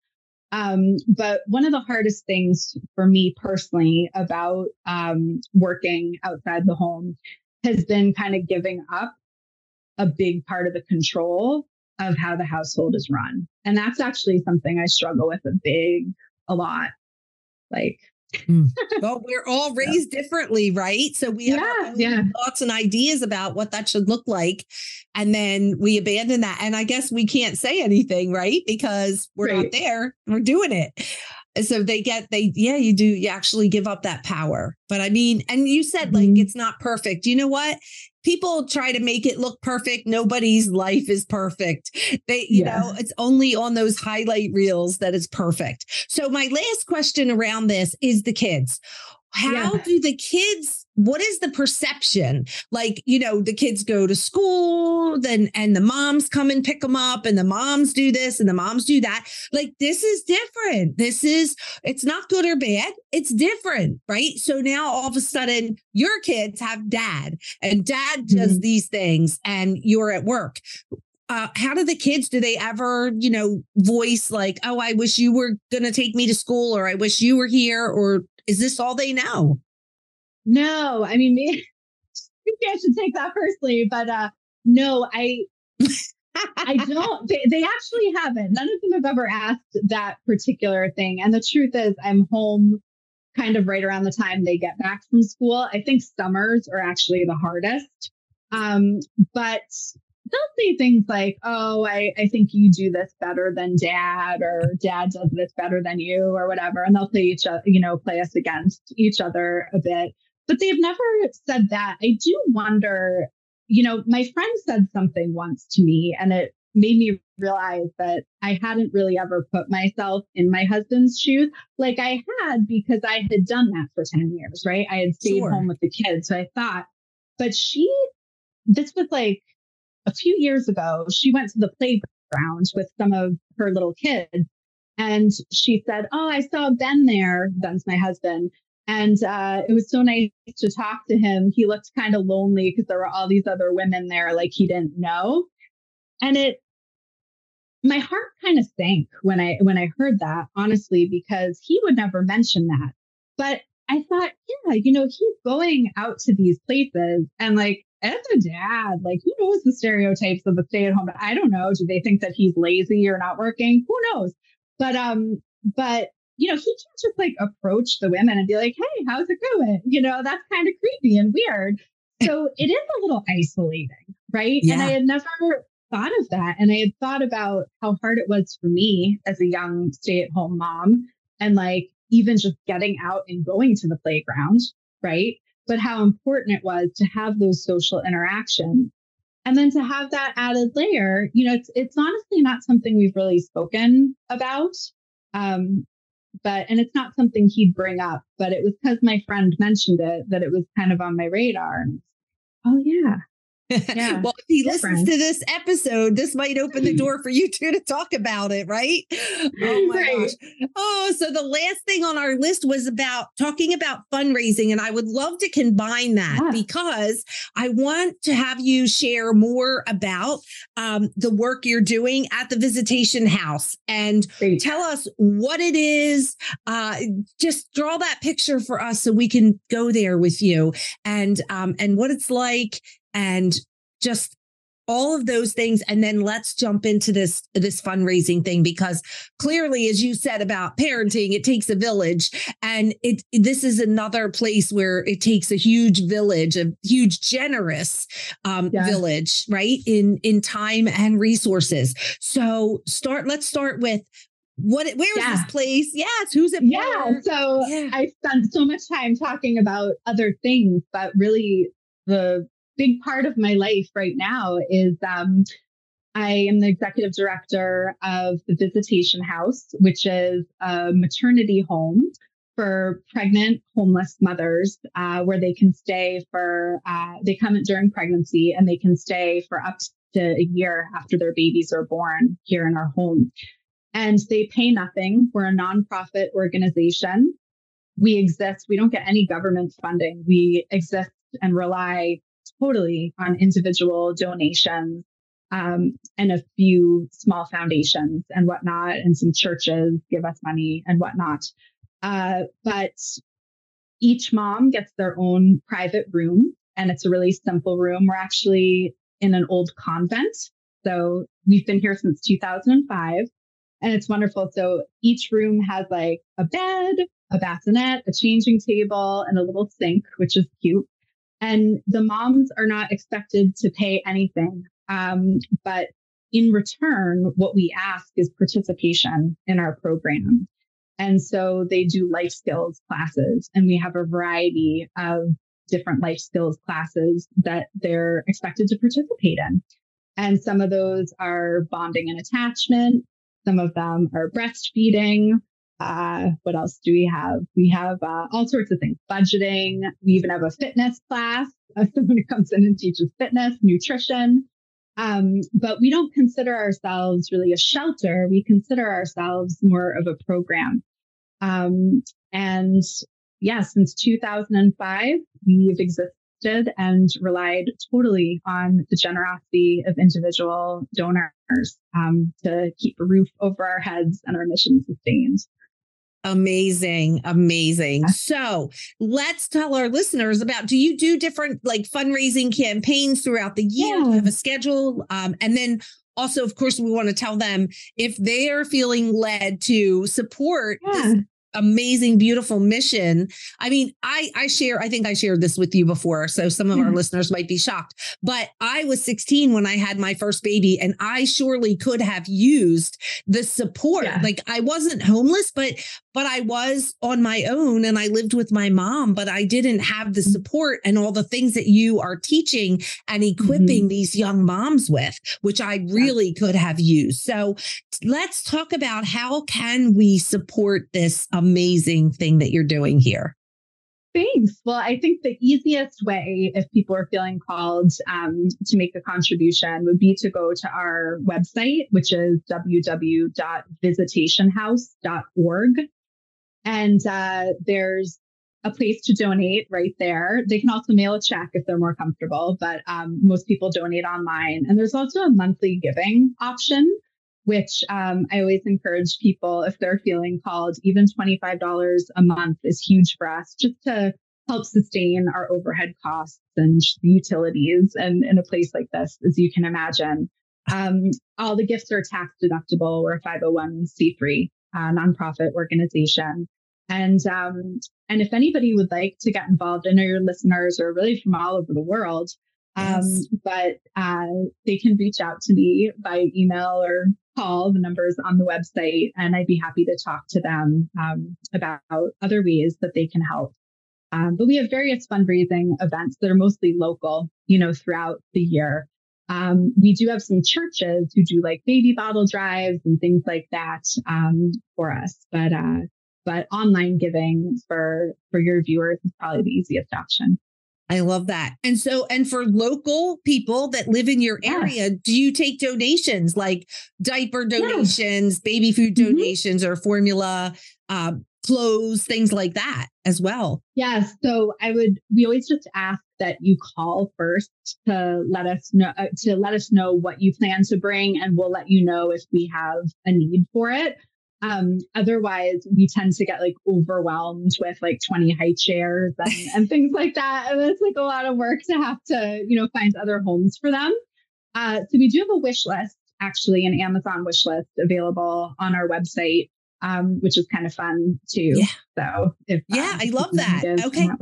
um, but one of the hardest things for me personally about um, working outside the home has been kind of giving up a big part of the control of how the household is run. And that's actually something I struggle with a big, a lot. Like, mm. well, we're all raised yeah. differently, right? So we have yeah, yeah. thoughts and ideas about what that should look like. And then we abandon that. And I guess we can't say anything, right? Because we're right. not there, we're doing it. So they get they yeah you do you actually give up that power. But i mean and you said like mm-hmm. it's not perfect. You know what? People try to make it look perfect. Nobody's life is perfect. They you yeah. know it's only on those highlight reels that it's perfect. So my last question around this is the kids. How yeah. do the kids what is the perception? Like you know the kids go to school then and the moms come and pick them up and the moms do this and the moms do that. Like this is different. This is it's not good or bad it's different right? So now all of a sudden your kids have dad and dad does mm-hmm. these things and you're at work. Uh, how do the kids do they ever you know voice like oh i wish you were going to take me to school or i wish you were here or is this all they know? No, I mean, maybe, I should take that personally, but uh, no, I I don't. They, they actually haven't. None of them have ever asked that particular thing. And the truth is, I'm home kind of right around the time they get back from school. I think summers are actually the hardest. Um, but they'll say things like, "Oh, I, I think you do this better than dad," or "Dad does this better than you," or whatever, and they'll play each other, you know, play us against each other a bit. But they've never said that. I do wonder, you know, my friend said something once to me, and it made me realize that I hadn't really ever put myself in my husband's shoes like I had because I had done that for 10 years, right? I had stayed sure. home with the kids. So I thought, but she, this was like a few years ago, she went to the playground with some of her little kids. And she said, Oh, I saw Ben there. Ben's my husband. And uh, it was so nice to talk to him. He looked kind of lonely because there were all these other women there, like he didn't know. And it, my heart kind of sank when I when I heard that, honestly, because he would never mention that. But I thought, yeah, you know, he's going out to these places and like as a dad, like who knows the stereotypes of the stay at home? I don't know. Do they think that he's lazy or not working? Who knows? But um, but you know, he can't just like approach the women and be like, "Hey, how's it going?" You know, that's kind of creepy and weird. So it is a little isolating, right? Yeah. And I had never thought of that, and I had thought about how hard it was for me as a young stay-at-home mom, and like even just getting out and going to the playground, right? but how important it was to have those social interactions. And then to have that added layer, you know, it's it's honestly not something we've really spoken about. Um, but and it's not something he'd bring up, but it was because my friend mentioned it that it was kind of on my radar. oh yeah, yeah, well, if he different. listens to this episode, this might open the door for you two to talk about it, right? Oh my right. gosh. Oh, so the last thing on our list was about talking about fundraising. And I would love to combine that yeah. because I want to have you share more about um, the work you're doing at the visitation house and Great. tell us what it is. Uh, just draw that picture for us so we can go there with you and um, and what it's like and just all of those things and then let's jump into this this fundraising thing because clearly as you said about parenting it takes a village and it this is another place where it takes a huge village a huge generous um, yeah. village right in in time and resources so start let's start with what where is yeah. this place yes who's it yeah for? so yeah. i spent so much time talking about other things but really the big part of my life right now is um, I am the executive director of the Visitation House, which is a maternity home for pregnant homeless mothers uh, where they can stay for, uh, they come during pregnancy and they can stay for up to a year after their babies are born here in our home. And they pay nothing. We're a nonprofit organization. We exist, we don't get any government funding. We exist and rely totally on individual donations um, and a few small foundations and whatnot, and some churches give us money and whatnot. Uh, but each mom gets their own private room, and it's a really simple room. We're actually in an old convent. So we've been here since 2005, and it's wonderful. So each room has like a bed, a bassinet, a changing table, and a little sink, which is cute. And the moms are not expected to pay anything. Um, but in return, what we ask is participation in our program. And so they do life skills classes, and we have a variety of different life skills classes that they're expected to participate in. And some of those are bonding and attachment. Some of them are breastfeeding. Uh, what else do we have? We have uh, all sorts of things, budgeting. We even have a fitness class. Uh, someone who comes in and teaches fitness, nutrition. Um, but we don't consider ourselves really a shelter. We consider ourselves more of a program. Um, and yeah, since 2005, we've existed and relied totally on the generosity of individual donors um, to keep a roof over our heads and our mission sustained. Amazing, amazing. So let's tell our listeners about do you do different like fundraising campaigns throughout the year? Yeah. have a schedule? Um, and then also, of course, we want to tell them if they are feeling led to support yeah. this amazing, beautiful mission. I mean, I I share, I think I shared this with you before, so some of mm-hmm. our listeners might be shocked. But I was 16 when I had my first baby, and I surely could have used the support. Yeah. Like I wasn't homeless, but but I was on my own and I lived with my mom, but I didn't have the mm-hmm. support and all the things that you are teaching and equipping mm-hmm. these young moms with, which I really yeah. could have used. So let's talk about how can we support this amazing thing that you're doing here? Thanks. Well, I think the easiest way, if people are feeling called um, to make a contribution, would be to go to our website, which is www.visitationhouse.org. And uh, there's a place to donate right there. They can also mail a check if they're more comfortable, but um, most people donate online. And there's also a monthly giving option which um, I always encourage people if they're feeling called, even $25 a month is huge for us just to help sustain our overhead costs and utilities. And in a place like this, as you can imagine, um, all the gifts are tax deductible. We're a 501c3 uh, nonprofit organization. And um, and if anybody would like to get involved, I know your listeners are really from all over the world. Um, yes. but uh, they can reach out to me by email or call. The numbers on the website, and I'd be happy to talk to them um, about other ways that they can help. Um, but we have various fundraising events that are mostly local, you know, throughout the year. Um, we do have some churches who do like baby bottle drives and things like that um, for us, but uh, but online giving for for your viewers is probably the easiest option. I love that. And so, and for local people that live in your area, do you take donations like diaper donations, baby food mm-hmm. donations, or formula, uh, clothes, things like that as well? Yes. So I would, we always just ask that you call first to let us know, uh, to let us know what you plan to bring, and we'll let you know if we have a need for it. Um, otherwise, we tend to get like overwhelmed with like 20 high chairs and, and things like that. And it's like a lot of work to have to, you know, find other homes for them. Uh, so we do have a wish list, actually, an Amazon wish list available on our website, um, which is kind of fun too. Yeah. So if yeah, um, I love that. Okay. That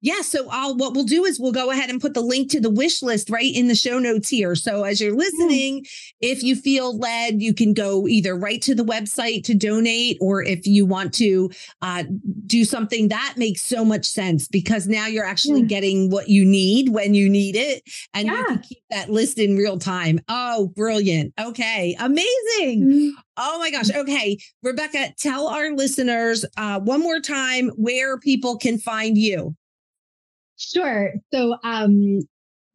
yeah. So I'll what we'll do is we'll go ahead and put the link to the wish list right in the show notes here. So as you're listening, yeah. if you feel led, you can go either right to the website to donate, or if you want to uh, do something that makes so much sense because now you're actually yeah. getting what you need when you need it, and yeah. you can keep that list in real time. Oh, brilliant. Okay. Amazing. Mm-hmm. Oh my gosh. Okay. Rebecca, tell our listeners uh, one more time where people can find you. Sure. So, um,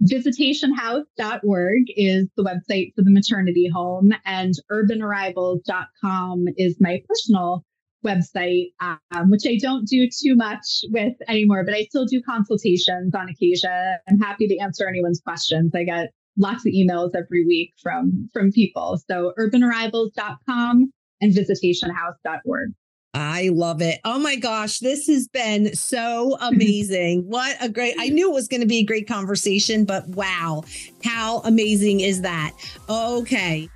visitationhouse.org is the website for the maternity home, and urbanarrivals.com is my personal website, um, which I don't do too much with anymore, but I still do consultations on occasion. I'm happy to answer anyone's questions. I get lots of emails every week from from people. So urbanarrivals.com and visitationhouse.org. I love it. Oh my gosh, this has been so amazing. what a great, I knew it was going to be a great conversation, but wow, how amazing is that? Okay.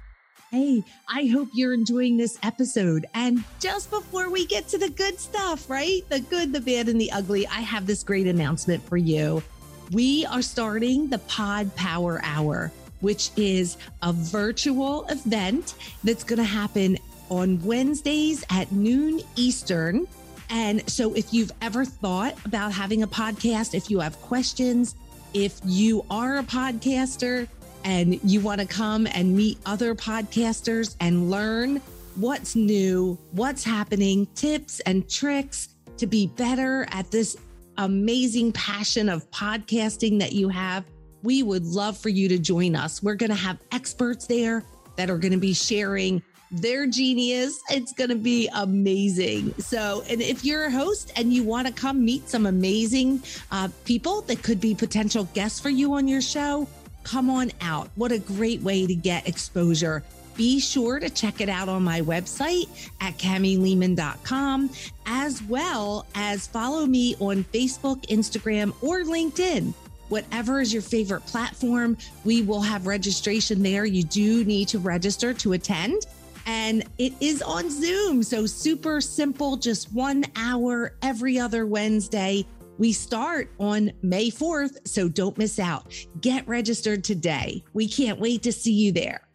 Hey, I hope you're enjoying this episode. And just before we get to the good stuff, right? The good, the bad, and the ugly, I have this great announcement for you. We are starting the Pod Power Hour, which is a virtual event that's going to happen on Wednesdays at noon Eastern. And so if you've ever thought about having a podcast, if you have questions, if you are a podcaster and you want to come and meet other podcasters and learn what's new, what's happening, tips and tricks to be better at this amazing passion of podcasting that you have, we would love for you to join us. We're going to have experts there that are going to be sharing their genius. It's going to be amazing. So, and if you're a host and you want to come meet some amazing uh, people that could be potential guests for you on your show, come on out. What a great way to get exposure. Be sure to check it out on my website at camilehman.com, as well as follow me on Facebook, Instagram, or LinkedIn whatever is your favorite platform. We will have registration there. You do need to register to attend. And it is on Zoom. So super simple, just one hour every other Wednesday. We start on May 4th, so don't miss out. Get registered today. We can't wait to see you there.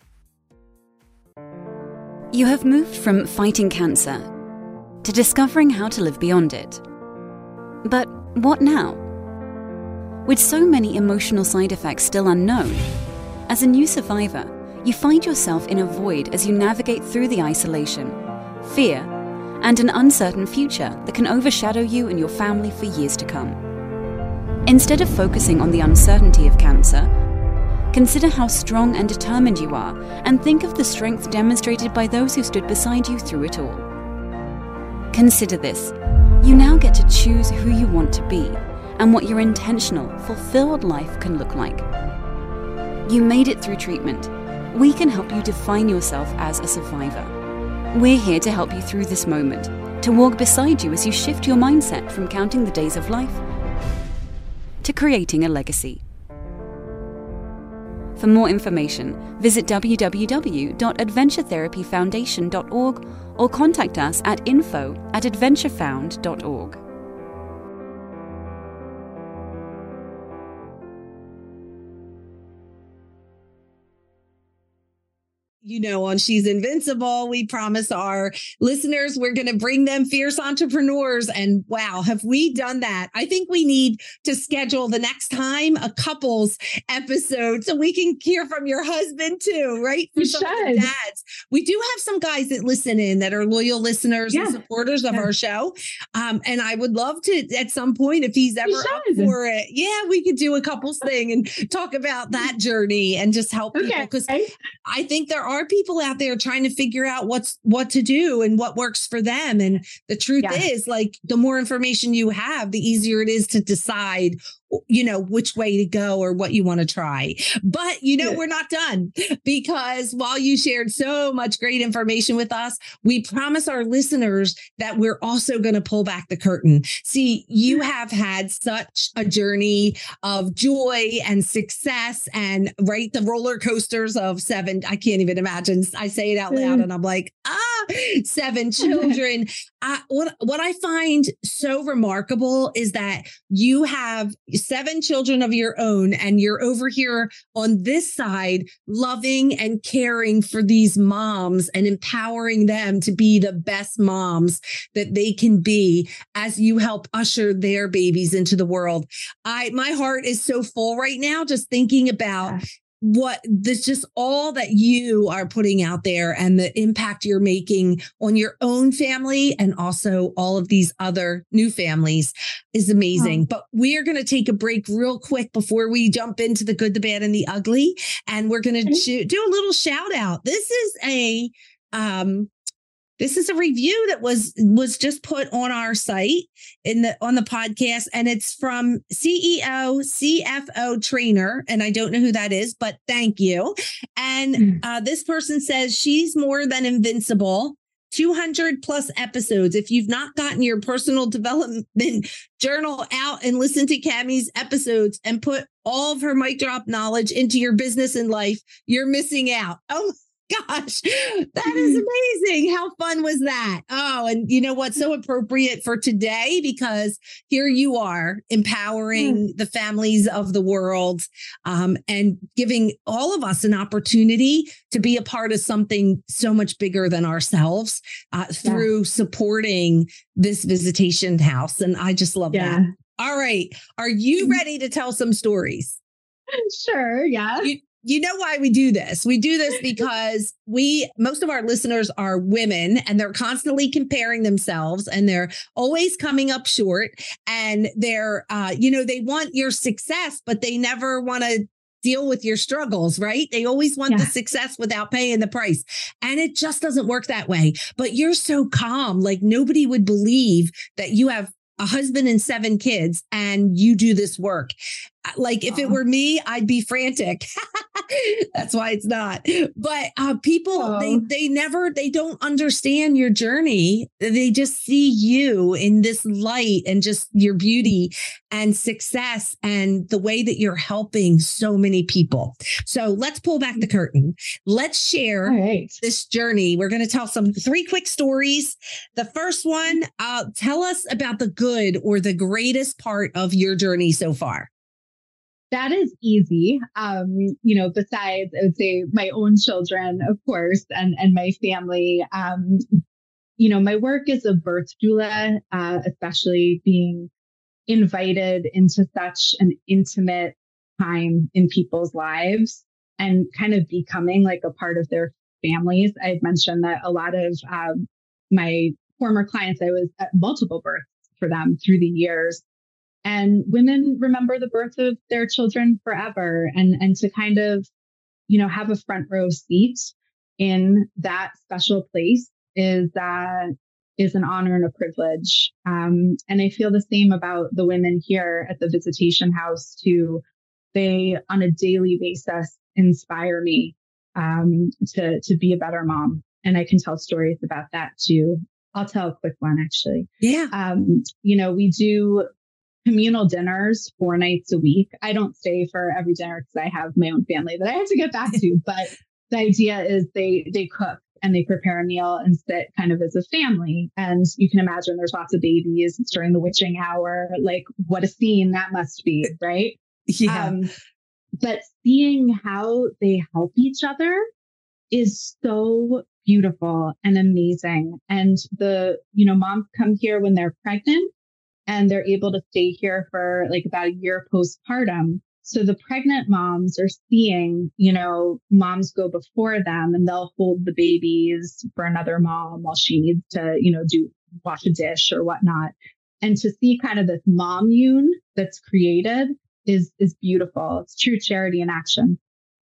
You have moved from fighting cancer to discovering how to live beyond it. But what now? With so many emotional side effects still unknown, as a new survivor, you find yourself in a void as you navigate through the isolation, fear, and an uncertain future that can overshadow you and your family for years to come. Instead of focusing on the uncertainty of cancer, consider how strong and determined you are and think of the strength demonstrated by those who stood beside you through it all. Consider this you now get to choose who you want to be and what your intentional, fulfilled life can look like. You made it through treatment. We can help you define yourself as a survivor. We're here to help you through this moment, to walk beside you as you shift your mindset from counting the days of life to creating a legacy. For more information, visit www.adventuretherapyfoundation.org or contact us at info at adventurefound.org. you know, on She's Invincible, we promise our listeners we're going to bring them fierce entrepreneurs. And wow, have we done that? I think we need to schedule the next time a couples episode so we can hear from your husband too, right? For some should. dads. We do have some guys that listen in that are loyal listeners yeah. and supporters of yeah. our show. Um, and I would love to, at some point, if he's ever up for it, yeah, we could do a couples thing and talk about that journey and just help okay. people because I think there are are people out there trying to figure out what's what to do and what works for them. And the truth yeah. is, like, the more information you have, the easier it is to decide you know, which way to go or what you want to try. But, you know, yeah. we're not done because while you shared so much great information with us, we promise our listeners that we're also going to pull back the curtain. See, you have had such a journey of joy and success and right the roller coasters of seven. I can't even imagine. I say it out loud mm. and I'm like, ah, seven children. I, what, what I find so remarkable is that you have seven children of your own, and you're over here on this side, loving and caring for these moms and empowering them to be the best moms that they can be as you help usher their babies into the world. I, my heart is so full right now just thinking about what this just all that you are putting out there and the impact you're making on your own family and also all of these other new families is amazing. But we are going to take a break real quick before we jump into the good, the bad, and the ugly. And we're going to do a little shout out. This is a um this is a review that was was just put on our site in the on the podcast, and it's from CEO CFO trainer, and I don't know who that is, but thank you. And hmm. uh, this person says she's more than invincible. 200 plus episodes. If you've not gotten your personal development journal out and listened to Cammie's episodes and put all of her mic drop knowledge into your business and life, you're missing out. Oh gosh, that is amazing. How fun was that? Oh, and you know what's so appropriate for today because here you are empowering mm. the families of the world um, and giving all of us an opportunity to be a part of something so much bigger than ourselves uh, through yeah. supporting this visitation house. And I just love yeah. that. All right. Are you mm-hmm. ready to tell some stories? Sure. Yeah. You, you know why we do this? We do this because we, most of our listeners are women and they're constantly comparing themselves and they're always coming up short. And they're, uh, you know, they want your success, but they never want to deal with your struggles, right? They always want yeah. the success without paying the price. And it just doesn't work that way. But you're so calm. Like nobody would believe that you have a husband and seven kids and you do this work. Like if it were me, I'd be frantic. That's why it's not. But uh, people, they they never they don't understand your journey. They just see you in this light and just your beauty and success and the way that you're helping so many people. So let's pull back the curtain. Let's share right. this journey. We're going to tell some three quick stories. The first one, uh, tell us about the good or the greatest part of your journey so far that is easy. Um, you know, besides I would say my own children, of course, and and my family. Um, you know, my work as a birth doula, uh, especially being invited into such an intimate time in people's lives and kind of becoming like a part of their families. I had mentioned that a lot of um, my former clients, I was at multiple births for them through the years and women remember the birth of their children forever and and to kind of you know have a front row seat in that special place is that uh, is an honor and a privilege um, and i feel the same about the women here at the visitation house too they on a daily basis inspire me um, to to be a better mom and i can tell stories about that too I'll tell a quick one actually. Yeah. Um, you know, we do communal dinners four nights a week. I don't stay for every dinner because I have my own family that I have to get back to. But the idea is they they cook and they prepare a meal and sit kind of as a family. And you can imagine there's lots of babies during the witching hour. Like what a scene that must be, right? Yeah. Um, but seeing how they help each other is so beautiful and amazing. And the, you know, moms come here when they're pregnant and they're able to stay here for like about a year postpartum. So the pregnant moms are seeing, you know, moms go before them and they'll hold the babies for another mom while she needs to, you know, do wash a dish or whatnot. And to see kind of this mommune that's created is is beautiful. It's true charity in action.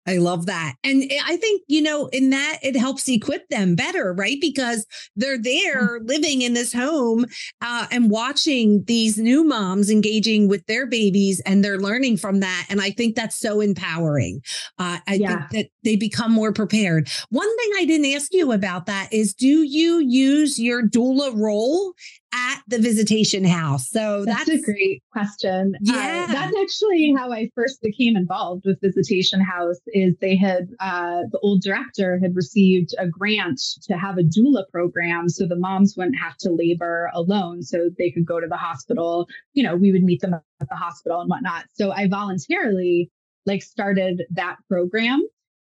I love that. And I think, you know, in that it helps equip them better, right? Because they're there living in this home uh, and watching these new moms engaging with their babies and they're learning from that. And I think that's so empowering. Uh, I yeah. think that they become more prepared. One thing I didn't ask you about that is do you use your doula role at the visitation house? So that's, that's a great question. Uh, yeah. Uh, that's actually how I first became involved with visitation house is they had uh, the old director had received a grant to have a doula program so the moms wouldn't have to labor alone so they could go to the hospital. You know, we would meet them at the hospital and whatnot. So I voluntarily like started that program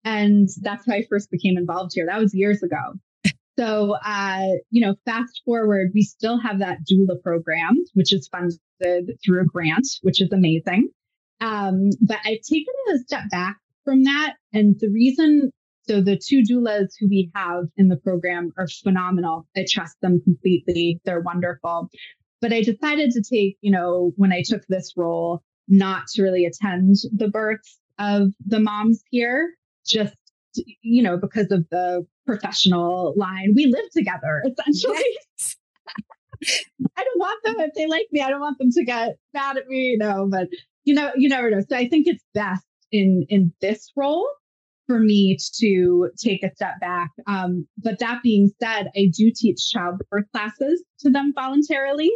and that's how I first became involved here. That was years ago. So, uh, you know, fast forward, we still have that doula program, which is funded through a grant, which is amazing. Um, but I've taken a step back from that. And the reason, so the two doulas who we have in the program are phenomenal. I trust them completely. They're wonderful. But I decided to take, you know, when I took this role, not to really attend the births of the moms here, just you know, because of the professional line. We live together essentially. Yes. I don't want them if they like me. I don't want them to get mad at me, you know, but you know, you never know. So I think it's best in in this role for me to take a step back. Um, but that being said, I do teach childbirth classes to them voluntarily.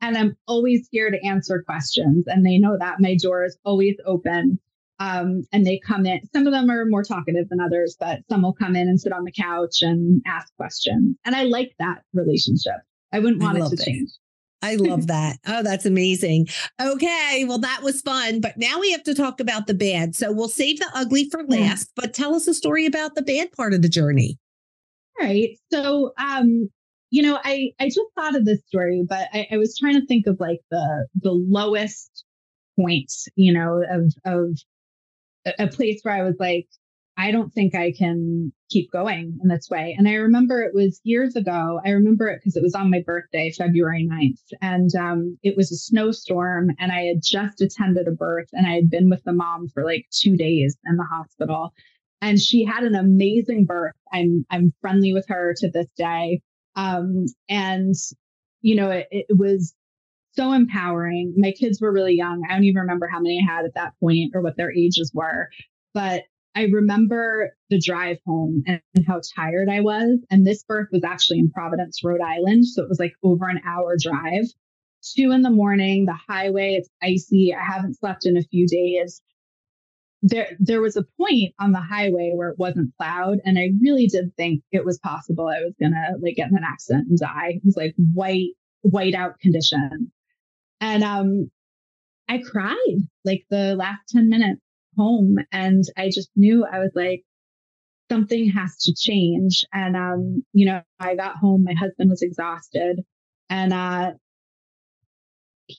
And I'm always here to answer questions. And they know that my door is always open Um, and they come in, some of them are more talkative than others, but some will come in and sit on the couch and ask questions. And I like that relationship. I wouldn't want I it to it. change. I love that. Oh, that's amazing. Okay. Well, that was fun. But now we have to talk about the bad. So we'll save the ugly for last, but tell us a story about the bad part of the journey. All right. So, um, you know, I, I just thought of this story, but I, I was trying to think of like the the lowest points, you know, of of a place where I was like, I don't think I can keep going in this way. And I remember it was years ago. I remember it because it was on my birthday, February 9th. And um, it was a snowstorm. And I had just attended a birth and I had been with the mom for like two days in the hospital. And she had an amazing birth. I'm I'm friendly with her to this day. Um, and you know, it, it was so empowering. My kids were really young. I don't even remember how many I had at that point or what their ages were. But I remember the drive home and, how tired I was. And this birth was actually in Providence, Rhode Island. So it was like over an hour drive. Two in the morning, the highway, it's icy. I haven't slept in a few days. There, there was a point on the highway where it wasn't plowed. And I really did think it was possible I was going to like get in an accident and die. It was like white, white out condition. And, um, I cried like the last 10 minutes home and I just knew I was like, something has to change. And, um, you know, I got home, my husband was exhausted and, uh,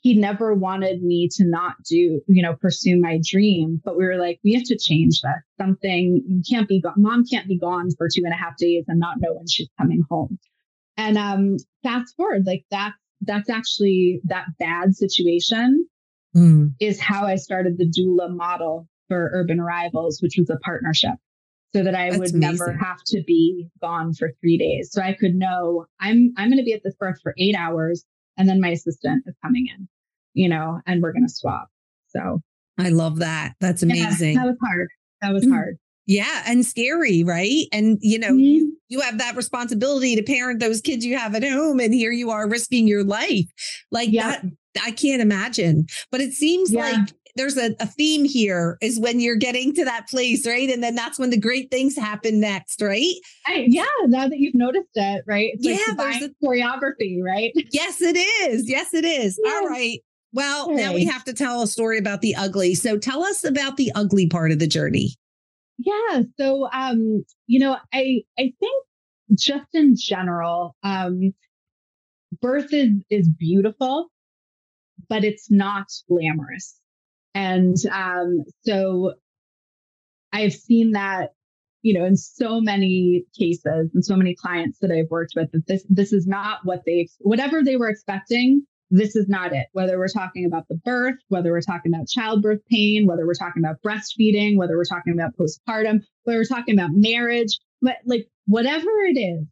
he never wanted me to not do, you know, pursue my dream. But we were like, we have to change this. Something you can't be gone. Mom can't be gone for two and a half days and not know when she's coming home. And um, fast forward, like that's that's actually that bad situation mm. is how I started the doula model for urban arrivals, which was a partnership so that I That's would amazing. never have to be gone for three days. So I could know I'm I'm going to be at this birth for eight hours, and then my assistant is coming in, you know, and we're going to swap. So I love that. That's amazing. Yeah, that was hard. That was mm hard. Yeah, and scary, right? And you know, mm-hmm. you, you have that responsibility to parent those kids you have at home, and here you are risking your life. Like yeah. that, I can't imagine. But it seems yeah. like there's a, a, theme here is when you're getting to that place, right? And then that's when the great things happen next, right? I, yeah, now that you've noticed it, right? It's yeah, like there's a choreography, right? Yes, it is. Yes, it is. Yeah. All right. Well, okay. now we have to tell a story about the ugly. So tell us about the ugly part of the journey. Yeah. So um, you know, I I think just in general, um, birth is is beautiful, but it's not glamorous and um, so I've seen that, you know, in so many cases and so many clients that I've worked with that this this is not what they whatever they were expecting. This is not it. Whether we're talking about the birth, whether we're talking about childbirth pain, whether we're talking about breastfeeding, whether we're talking about postpartum, whether we're talking about marriage, but like whatever it is,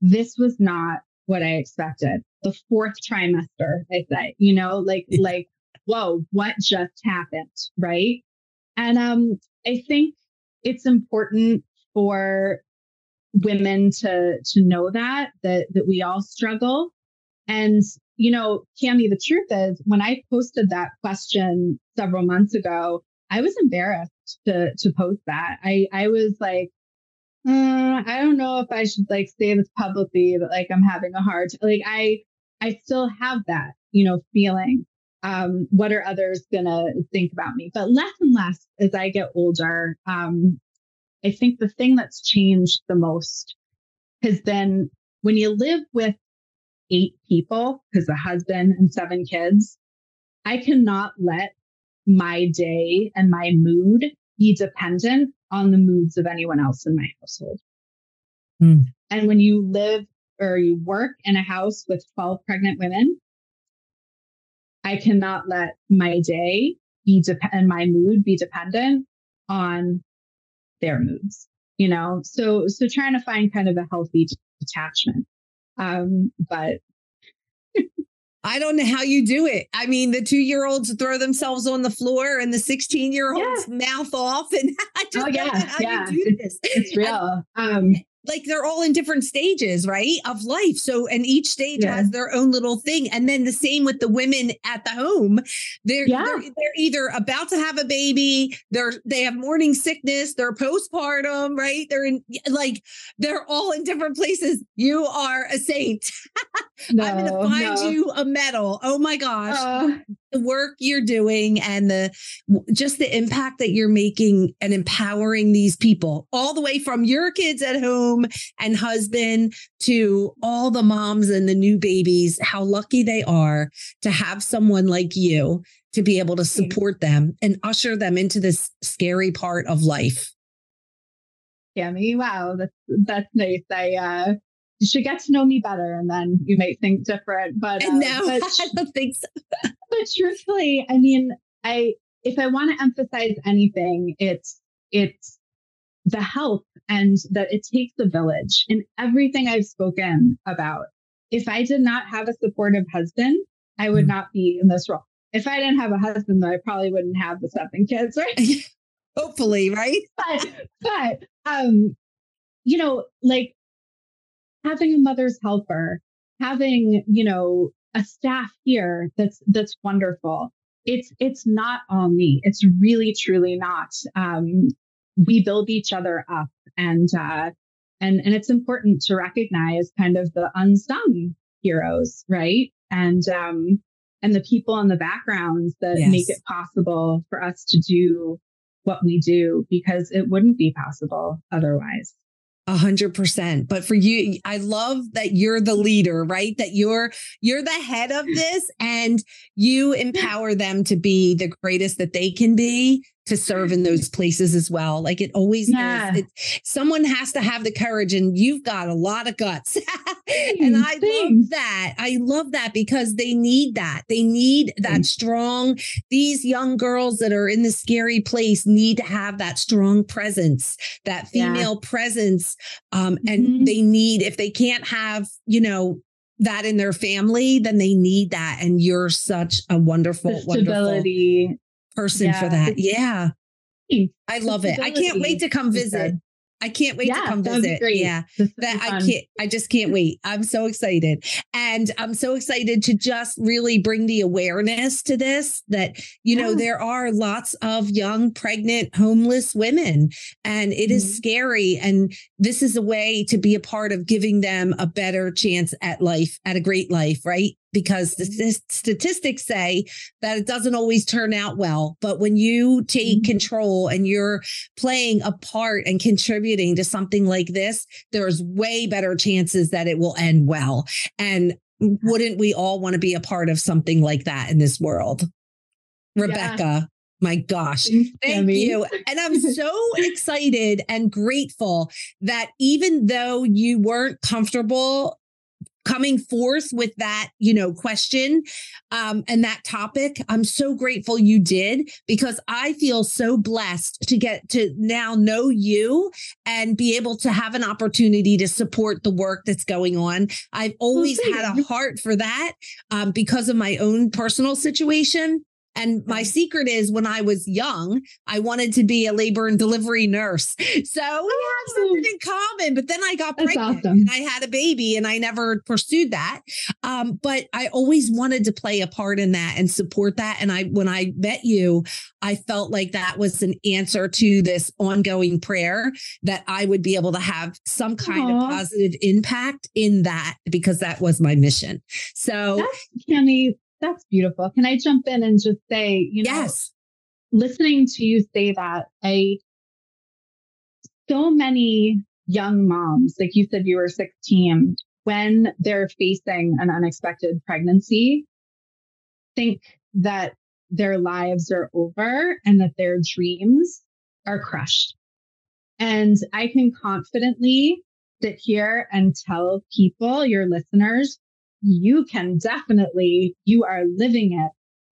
this was not what I expected. The fourth trimester, I say, you know, like like whoa, what just happened? Right. And um, I think it's important for women to to know that that that we all struggle. And you know, Cami, the truth is, when I posted that question several months ago, I was embarrassed to to post that. I I was like, uh, I don't know if I should like say this publicly, but like I'm having a hard like I I still have that you know feeling um, what are others to think about me? But less and less as I get older, um, I think the thing that's changed the most has been when you live with eight people, because a husband and seven kids, I cannot let my day and my mood be dependent on the moods of anyone else in my household. Mm. And when you live or you work in a house with 12 pregnant women, I cannot let my day be de- and my mood be dependent on their moods, you know? So, so trying to find kind of a healthy detachment. Um, but I don't know how you do it. I mean, the two year olds throw themselves on the floor and the 16 year olds yeah. mouth off. And I just oh, yeah, yeah. It's, it's, real. um, like they're all in different stages, right? Of life. So, and each stage Yeah. has their own little thing. And then the same with the women at the home. They're, Yeah. they're they're either about to have a baby, they're they have morning sickness, they're postpartum, right? They're in like they're all in different places. You are a saint. No, I'm gonna find no. you a medal. Oh my gosh Uh, the work you're doing and the just the impact that you're making and empowering these people all the way from your kids at home and husband to all the moms and the new babies how lucky they are to have someone like you to be able to support them and usher them into this scary part of life Tammy, wow, that's that's nice. I uh you should get to know me better and then you might think different. But uh, and now but, i don't think so but truthfully, I mean, I if I want to emphasize anything, it's it's the health and that it takes a village in everything I've spoken about. If I did not have a supportive husband, I would Mm. not be in this role. If I didn't have a husband, though, I probably wouldn't have the seven kids, right? hopefully right but but um you know like having a mother's helper having you know a staff here that's that's wonderful. It's it's not all me. It's really truly not. Um we build each other up and uh and and it's important to recognize kind of the unsung heroes right? And um and the people in the backgrounds that make it possible for us to do what we do because it wouldn't be possible otherwise. A hundred percent. But for you, I love that you're the leader, right? That you're you're the head of mm. this and you empower them to be the greatest that they can be to serve in those places as well. Like it always Yeah. is. It, someone has to have the courage and you've got a lot of guts. and I love that. I love that because they need that. They need that Thanks. strong these young girls that are in the scary place need to have that strong presence, that Yeah. female presence. Um, and Mhm. they need, if they can't have, you know, that in their family, then they need that. And you're such a wonderful, The stability. Person for that. Yeah. I love it. I can't wait to come visit. I can't wait to come that would be visit. Yeah that I can't, I just can't wait. I'm so excited. And I'm so excited to just really bring the awareness to this that, you know, there are lots of young, pregnant, homeless women, and it is Mhm. scary. And this is a way to be a part of giving them a better chance at life, at a great life, right? Because the Mm-hmm. statistics say that it doesn't always turn out well. But when you take Mhm. control and you're playing a part and contributing to something like this, there's way better chances that it will end well. And wouldn't we all want to be a part of something like that in this world? Rebecca, my gosh. Thank Tammy. you. And I'm so excited and grateful that even though you weren't comfortable coming forth with that, you know, question um, and that topic, I'm so grateful you did because I feel so blessed to get to now know you and be able to have an opportunity to support the work that's going on. I've always had a heart for that um, because of my own personal situation. And my secret is when I was young, I wanted to be a labor and delivery nurse. So we have something in common. But then I got pregnant awesome. and I had a baby and I never pursued that. Um, but I always wanted to play a part in that and support that. And I, when I met you, I felt like that was an answer to this ongoing prayer that I would be able to have some kind of positive impact in that because that was my mission. So, That's. That's beautiful. Can I jump in and just say, you know, yes. listening to you say that, I so many young moms, like you said, you were 16, when they're facing an unexpected pregnancy, think that their lives are over and that their dreams are crushed. And I can confidently sit here and tell people, your listeners, you can definitely, you are living it,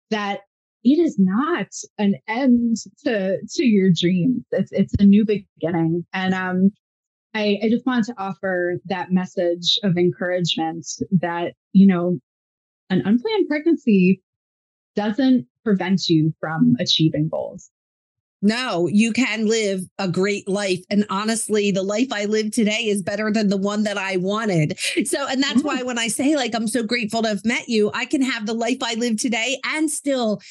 that it is not an end to to your dreams. It's it's a new beginning. And um I, I just wanted to offer that message of encouragement that, you know, an unplanned pregnancy doesn't prevent you from achieving goals. No, you can live a great life. And honestly, the life I live today is better than the one that I wanted. So, and that's mm-hmm. why when I say, like, I'm so grateful to have met you, I can have the life I live today and still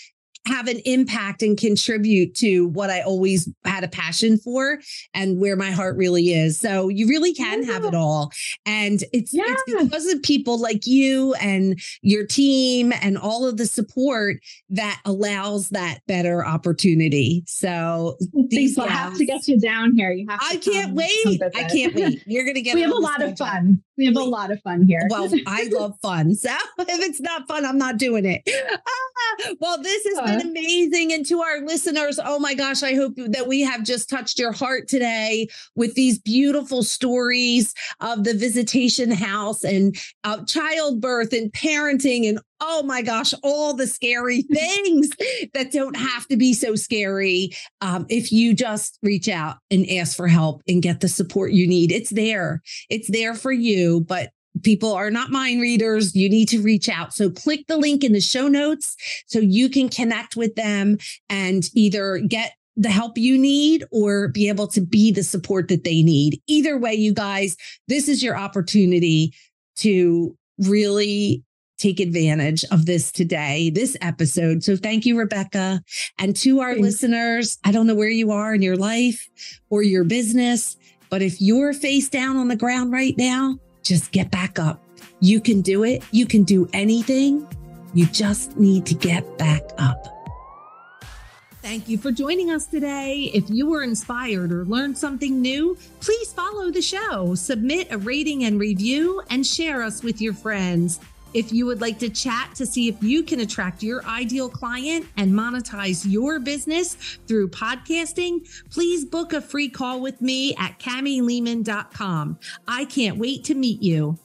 have an impact and contribute to what I always had a passion for and where my heart really is. So you really can yeah. have it all. And it's, yeah. it's because of people like you and your team and all of the support that allows that better opportunity. So I have to get you down here. You have I can't wait. I can't wait. You're gonna get we have a lot of fun. We have a lot of fun here. Well, I love fun. So if it's not fun, I'm not doing it. Ah, well, this has been amazing. And to our listeners, oh my gosh, I hope that we have just touched your heart today with these beautiful stories of the visitation house and uh, childbirth and parenting and oh my gosh, all the scary things that don't have to be so scary um, if you just reach out and ask for help and get the support you need. It's there, it's there for you. But people are not mind readers. You need to reach out. So click the link in the show notes so you can connect with them and either get the help you need or be able to be the support that they need. Either way, you guys, this is your opportunity to really take advantage of this today, this episode. So thank you, Rebecca. And to our Thanks. listeners, I don't know where you are in your life or your business, but if you're face down on the ground right now, just get back up. You can do it. You can do anything. You just need to get back up. Thank you for joining us today. If you were inspired or learned something new, please follow the show, submit a rating and review, and share us with your friends. If you would like to chat to see if you can attract your ideal client and monetize your business through podcasting, please book a free call with me at camilehman.com. I can't wait to meet you.